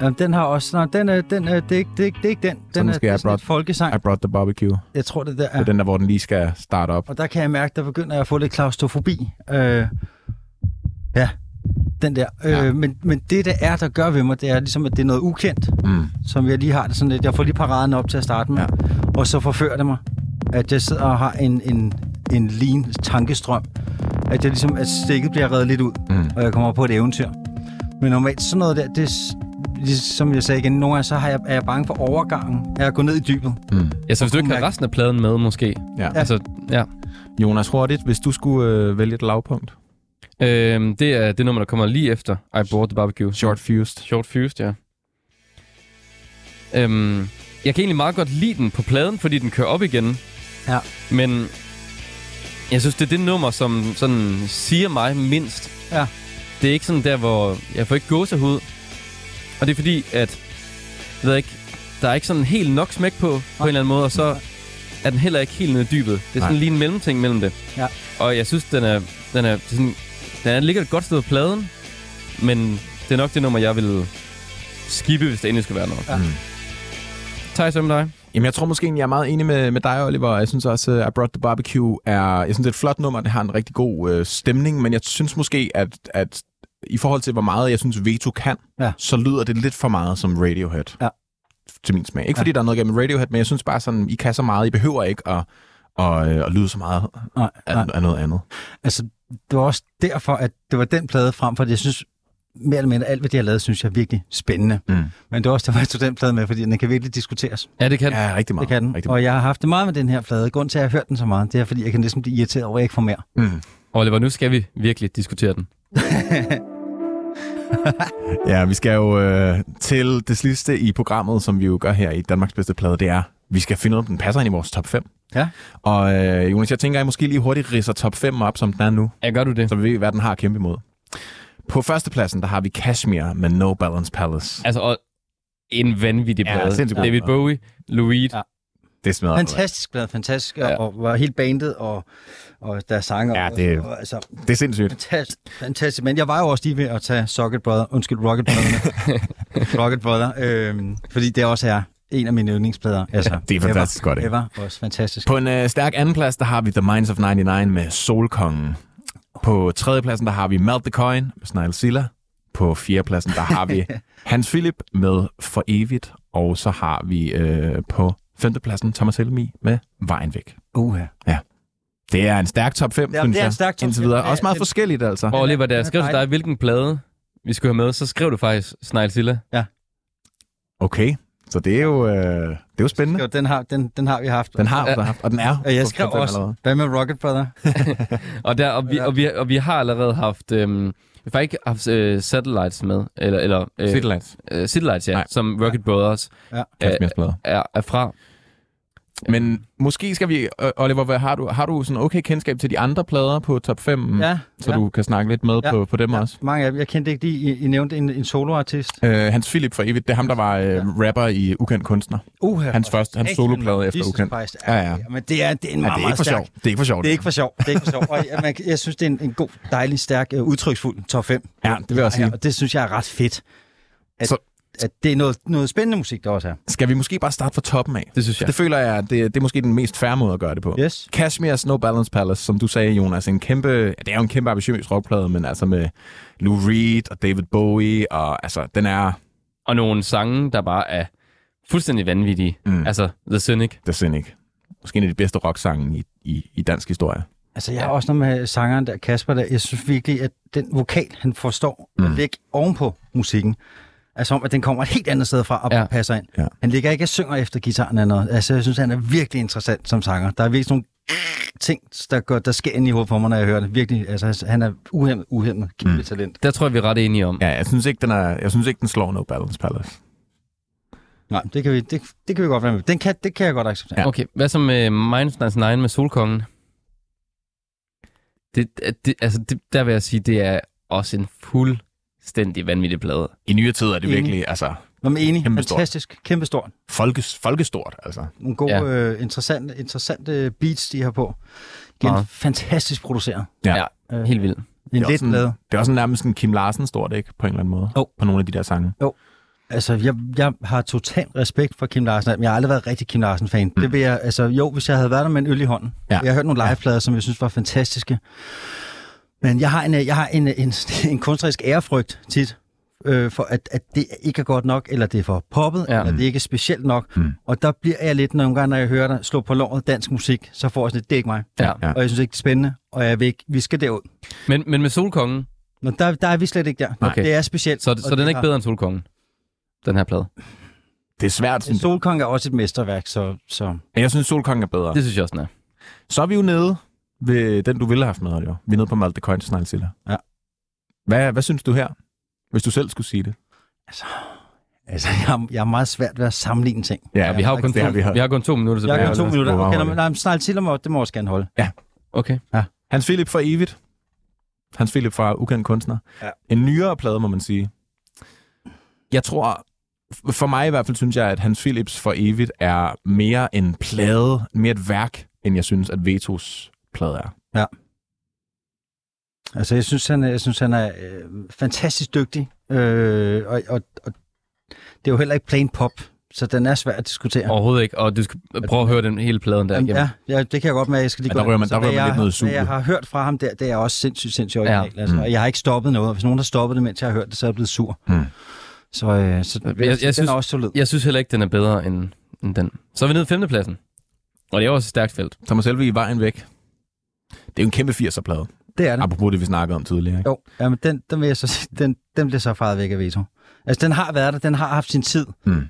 Jamen, den har også, nej, den er, den er, det, er ikke, det, er ikke, det er ikke den. Den er, det er
brought-
et folkesang.
I Brought the Barbecue.
Jeg tror, det der
Det
er.
er den der, hvor den lige skal starte op.
Og der kan jeg mærke, der begynder jeg at få lidt klaustrofobi. Øh, ja, den der.
Ja.
Øh, men, men det, der er, der gør ved mig, det er ligesom, at det er noget ukendt,
Mm.
som jeg lige har det sådan lidt. Jeg får lige paraden op til at starte med,
Ja.
og så forfører det mig, at jeg sidder og har en, en, en lean tankestrøm. At jeg ligesom, at stikket bliver reddet lidt ud,
Mm.
og jeg kommer på et eventyr. Men normalt sådan noget der, det ligesom jeg sagde igen, nogle gange så har jeg, er jeg bange for overgangen, at gå ned i dybet.
Mm.
Ja, så hvis du ikke har resten af pladen med, måske.
Ja.
Altså, ja.
Jonas, hurtigt, hvis du skulle øh, vælge et lavpunkt.
Øhm, det er det nummer, der kommer lige efter I Brought the Barbecue.
Short Fused.
Short Fused, ja. Øhm, jeg kan egentlig meget godt lide den på pladen, fordi den kører op igen.
Ja.
Men jeg synes, det er det nummer, som sådan siger mig mindst.
Ja.
Det er ikke sådan der, hvor jeg får ikke gåsehud. Og det er fordi, at jeg ved ikke, der er ikke sådan helt nok smæk på, på en eller anden måde, og så er den heller ikke helt nede i dybet. Det er sådan
Nej.
lige en mellemting mellem det.
Ja.
Og jeg synes, den er, den er sådan, den er, ligger et godt sted på pladen, men det er nok det nummer, jeg vil skippe, hvis det endelig skal være noget.
Ja.
Mm.
Thijs, hvad med dig?
Jamen, jeg tror måske, jeg er meget enig med, med dig, Oliver. Jeg synes også, at I Brought the Barbecue er, jeg synes, det er et flot nummer. Det har en rigtig god øh, stemning, men jeg synes måske, at, at i forhold til, hvor meget jeg synes, Veto kan,
Ja.
så lyder det lidt for meget som Radiohead.
Ja.
Til min smag. Ikke fordi der er noget galt med Radiohead, men jeg synes bare sådan, I kan så meget. I behøver ikke at, at, øh, at lyde så meget
Nej,
af,
nej.
af noget andet.
Altså, det var også derfor, at det var den plade frem, for jeg synes, mere eller mindre alt, hvad de har lavet, synes jeg er virkelig spændende.
Mm.
Men det var også derfor, jeg tog den plade med, fordi den kan virkelig diskuteres.
Ja, det kan
Ja, rigtig meget.
Det kan den.
Rigtig
Og jeg har haft det meget med den her plade. Grund til, at jeg har hørt den så meget, det er, fordi jeg kan næsten blive irriteret over, at jeg ikke får mere.
Mm.
Oliver, nu skal vi virkelig diskutere den.
Ja, vi skal jo øh, til det sidste i programmet, som vi jo gør her i Danmarks bedste plade, det er vi skal finde ud af, om den passer ind i vores top 5.
Ja.
Og øh, Jonas, jeg tænker, at jeg måske lige hurtigt ridser top 5 op, som den er nu,
Ja, gør du det?
så vi ved, hvad den har at kæmpe imod. På førstepladsen, der har vi Kashmir med No Balance Palace.
Altså, og en vanvittig
Ja,
plade.
sindssygt god
David
plade.
Bowie, Lou Reed.
Ja.
Det smadrer
Fantastisk blad, fantastisk,
Ja.
ja. og var helt bandet, og, og der er sanger.
Ja, det-
og, og, altså,
Det er sindssygt.
fantastisk, fantastisk. Men jeg var jo også lige ved at tage Socket Brother, undskyld, Rocket Brother, Rocket Brother, øhm, fordi det også er en af mine yndlingsplader. Altså,
det er fantastisk
ever,
godt, ikke?
Ever, også fantastisk.
På en øh, stærk anden plads, der har vi The Minds of 99 med Solkongen. På tredje pladsen, der har vi Melt the Coin med Snail Silla. På fjerde pladsen, der har vi Hans Philip med For Evigt. Og så har vi øh, på femte pladsen Thomas Helmi med Vejen Væk.
Uh,
Det er en stærk top 5,
Ja,
synes
det er
jeg.
en stærk top
indtil
fem.
videre.
Ja,
Også meget
det-
forskelligt, altså.
Og Oliver, da jeg skrev til dig, hvilken plade vi skulle have med, så skrev du faktisk Snail Silla.
Okay, så det er jo, øh, det er jo spændende.
Jo, den, har, den, den har vi haft.
Den har
Ja.
ja. haft, og den er
Og jeg skrev også,
allerede.
hvad med Rocket Brother?
Og, der, og, vi, og, vi, og vi har allerede haft... Øhm, vi har ikke haft øh, Satellites med, eller, eller øh,
Lights.
øh, Satellites, ja,
Nej.
som Rocket Brothers
Ja.
Kashmirs plader.
er, er fra.
Men måske skal vi, øh, Oliver, hvad, har du, har du sådan okay kendskab til de andre plader på top 5,
Ja,
så
ja.
du kan snakke lidt med
Ja.
på, på dem
ja,
også?
mange af dem. Jeg kendte ikke lige, I, I nævnte en, en soloartist.
Øh, Hans Philip for evigt, det er ham, der var øh,
Ja.
rapper i Ukendt Kunstner.
Uh,
Hans første, hans soloplade efter
Jesus
Ukendt.
Christ.
Ja, ja.
Men det er, det er en
Ja,
meget,
det er ikke for
stærk.
sjov. Det er ikke for sjov.
Det er ikke for sjov. Det er ikke for sjov. Og jeg, man, jeg synes, det er en, en god, dejlig, stærk, uh, udtryksfuld top 5.
Ja, det vil jeg også sige.
og det synes jeg er ret fedt. At,
Så-
at det er noget, noget spændende musik, der også er.
Skal vi måske bare starte fra toppen af?
Det synes jeg.
Det føler jeg, det, det er måske den mest færre måde at gøre det på.
Yes.
Kashmir's No Balance Palace, som du sagde, Jonas, en kæmpe, ja, det er jo en kæmpe ambitiøs rockplade, men altså med Lou Reed og David Bowie, og altså, den er
Og nogle sange, der bare er fuldstændig vanvittige.
Mm.
Altså, The Cynic.
The Cynic. Måske en af de bedste rocksange i, i, i dansk historie.
Altså, jeg har også noget med sangeren der, Kasper, der. Jeg synes virkelig, at den vokal, han forstår mm. at lægge ovenpå musikken, er som, at den kommer et helt andet sted fra og
Ja.
passer ind.
Ja.
Han ligger ikke og synger efter gitaren eller noget. Altså, jeg synes, han er virkelig interessant som sanger. Der er virkelig sådan nogle ting, der, går, der sker ind i hovedet på mig, når jeg hører det. Virkelig, altså, han er uhemmet, uhemmet, kæmpe
Mm.
talent.
Der tror jeg, vi er ret enige om.
Ja, jeg synes ikke, den, er, jeg synes ikke, den slår No Balance Palace.
Nej, det kan vi, det, det kan vi godt være med. Den kan, det kan jeg godt acceptere.
Ja.
Okay, hvad så med Minds 99 med Solkongen? Det, det, altså, det, der vil jeg sige, det er også en fuldstændig vanvittig plade.
I nyere tid er det
Enig.
virkelig altså,
Nå, men enig.
Kæmpestort.
Fantastisk. Kæmpe stort.
folkes, folkestort. Altså.
Nogle gode,
Ja.
ja. øh, interessante, interessante beats, de har på. Igen,
Meget.
fantastisk produceret.
Ja.
Ja,
Øh,
helt vildt.
En
Det er,
lidt plade.
det er også nærmest en Kim Larsen stort, ikke? På en eller anden måde.
Jo.
På nogle af de der sange.
Altså, jeg, jeg har total respekt for Kim Larsen, men jeg har aldrig været rigtig Kim Larsen-fan. Mm. Det vil jeg, altså, jo, hvis jeg havde været der med en øl i hånden.
Ja.
Jeg har hørt nogle liveplader, som jeg synes var fantastiske. Men jeg har en, jeg har en, en, en kunstnerisk ærefrygt tit, øh, for at, at det ikke er godt nok, eller det er for poppet,
Ja.
eller det ikke er specielt nok.
Mm.
Og der bliver jeg lidt nogle gange, når jeg hører dig slå på låret dansk musik, så får jeg sådan lidt, det er ikke mig.
Ja.
Og jeg synes ikke, det er spændende, og jeg vil ikke, vi skal derud.
Men, men med Solkongen,
Men der, der er vi slet ikke der.
Okay.
Det er specielt.
så, så den er
det
ikke bedre end Solkongen, den her plade.
Det er svært, synes jeg.
Solkong er også et mesterværk, så, så
Men jeg synes, Solkongen er bedre.
Det synes jeg også, den er.
Så er vi jo nede ved den, du ville have haft med, Oliver. Vi er nede på Malte Coin til Snegl
Ja.
Hvad, hvad synes du her, hvis du selv skulle sige det?
altså, jeg, har- jeg har meget svært ved at sammenligne ting.
Ja, vi har jo kun,
det
to,
har vi hørt.
vi har kun to minutter
Jeg
tilbage.
har kun to minutter. Okay,
være
nej, men snart til mig, det må jeg også gerne holde.
Okay.
Hans Philip for evigt. Hans Philip fra Ukendt Kunstner.
Ja.
En nyere plade, må man sige. Jeg tror, for mig i hvert fald, synes jeg, at Hans Philips for evigt er mere en plade, mere et værk, end jeg synes, at Vetos plade er.
Altså, jeg synes, han er, jeg synes, han er øh, fantastisk dygtig. Øh, og, og, og det er jo heller ikke plain pop, så den er svær at diskutere.
Overhovedet ikke, og du skal prøve at høre den hele pladen der igennem.
ja, ja, det kan jeg godt med, jeg skal lige
Ja,
gå
der rører man-
Så
der rører man
jeg,
lidt noget sule.
jeg har hørt fra ham der, det er også sindssygt, sindssygt originalt.
Ja.
Altså,
Mm.
og jeg har ikke stoppet noget. Hvis nogen har stoppet det, mens jeg har hørt det, så er jeg blevet sur.
Mm.
Så, øh, så jeg,
jeg
jeg, den
synes-
er også solid.
Jeg synes heller ikke, den er bedre end, end den. Så er vi nede i femtepladsen. Og det er også et stærkt felt.
Thomas Helve i vejen væk. Det er jo en kæmpe 80'er-plade.
Det er det.
Apropos det, vi snakkede om tidligere. Ikke?
Jo, ja, men den, den vil jeg så sige, den, den bliver så faret væk af veto. Altså, den har været der, den har haft sin tid.
Mm.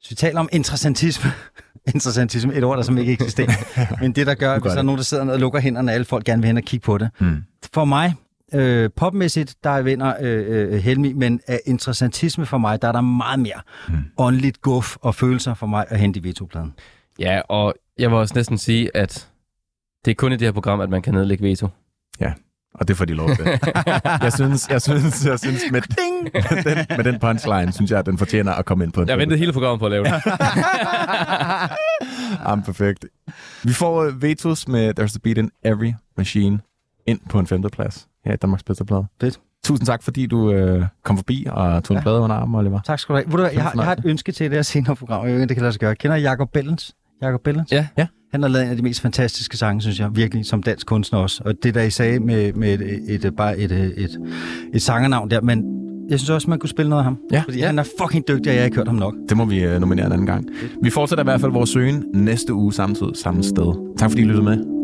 Så vi taler om interessantisme. interessantisme, et ord, der som ikke eksisterer. men det, der gør, hvis der er nogen, der sidder og lukker hænderne, og alle folk gerne vil hen og kigge på det.
Mm.
For mig, øh, popmæssigt, der vinder øh, øh, Helmi, men af interessantisme for mig, der er der meget mere
Mm.
åndeligt guf og følelser for mig at hente i veto-pladen.
Ja, og jeg vil også næsten sige, at det er kun i det her program, at man kan nedlægge veto.
Og det får de lov til. jeg synes, jeg synes, jeg synes med, med, den, med den punchline, synes jeg, at den fortjener at komme ind på en
Jeg ventede hele programmet på at lave det.
Jamen, perfekt. Vi får uh, vetos med There's a Beat in Every Machine ind på en femteplads her i Danmarks bedste plade.
Fedt.
Tusind tak, fordi du øh, kom forbi og tog en
Ja.
plade under armen, Oliver.
Tak skal du have. Ved du, jeg, har, jeg har et ønske til det her senere program. Jeg ved ikke, det kan lade sig gøre. Kender Jacob Bellens? Jacob Bellens?
Ja.
Ja.
Han har lavet en af de mest fantastiske sange, synes jeg, virkelig, som dansk kunstner også. Og det, der I sagde med, med et, et, bare et, et, et, et sangernavn der, men jeg synes også, man kunne spille noget af ham.
Ja.
Fordi han er fucking dygtig, og jeg har ikke hørt ham nok.
Det må vi øh, nominere en anden gang. Vi fortsætter i hvert fald vores søgen næste uge samtidig samme sted. Tak fordi I lyttede med.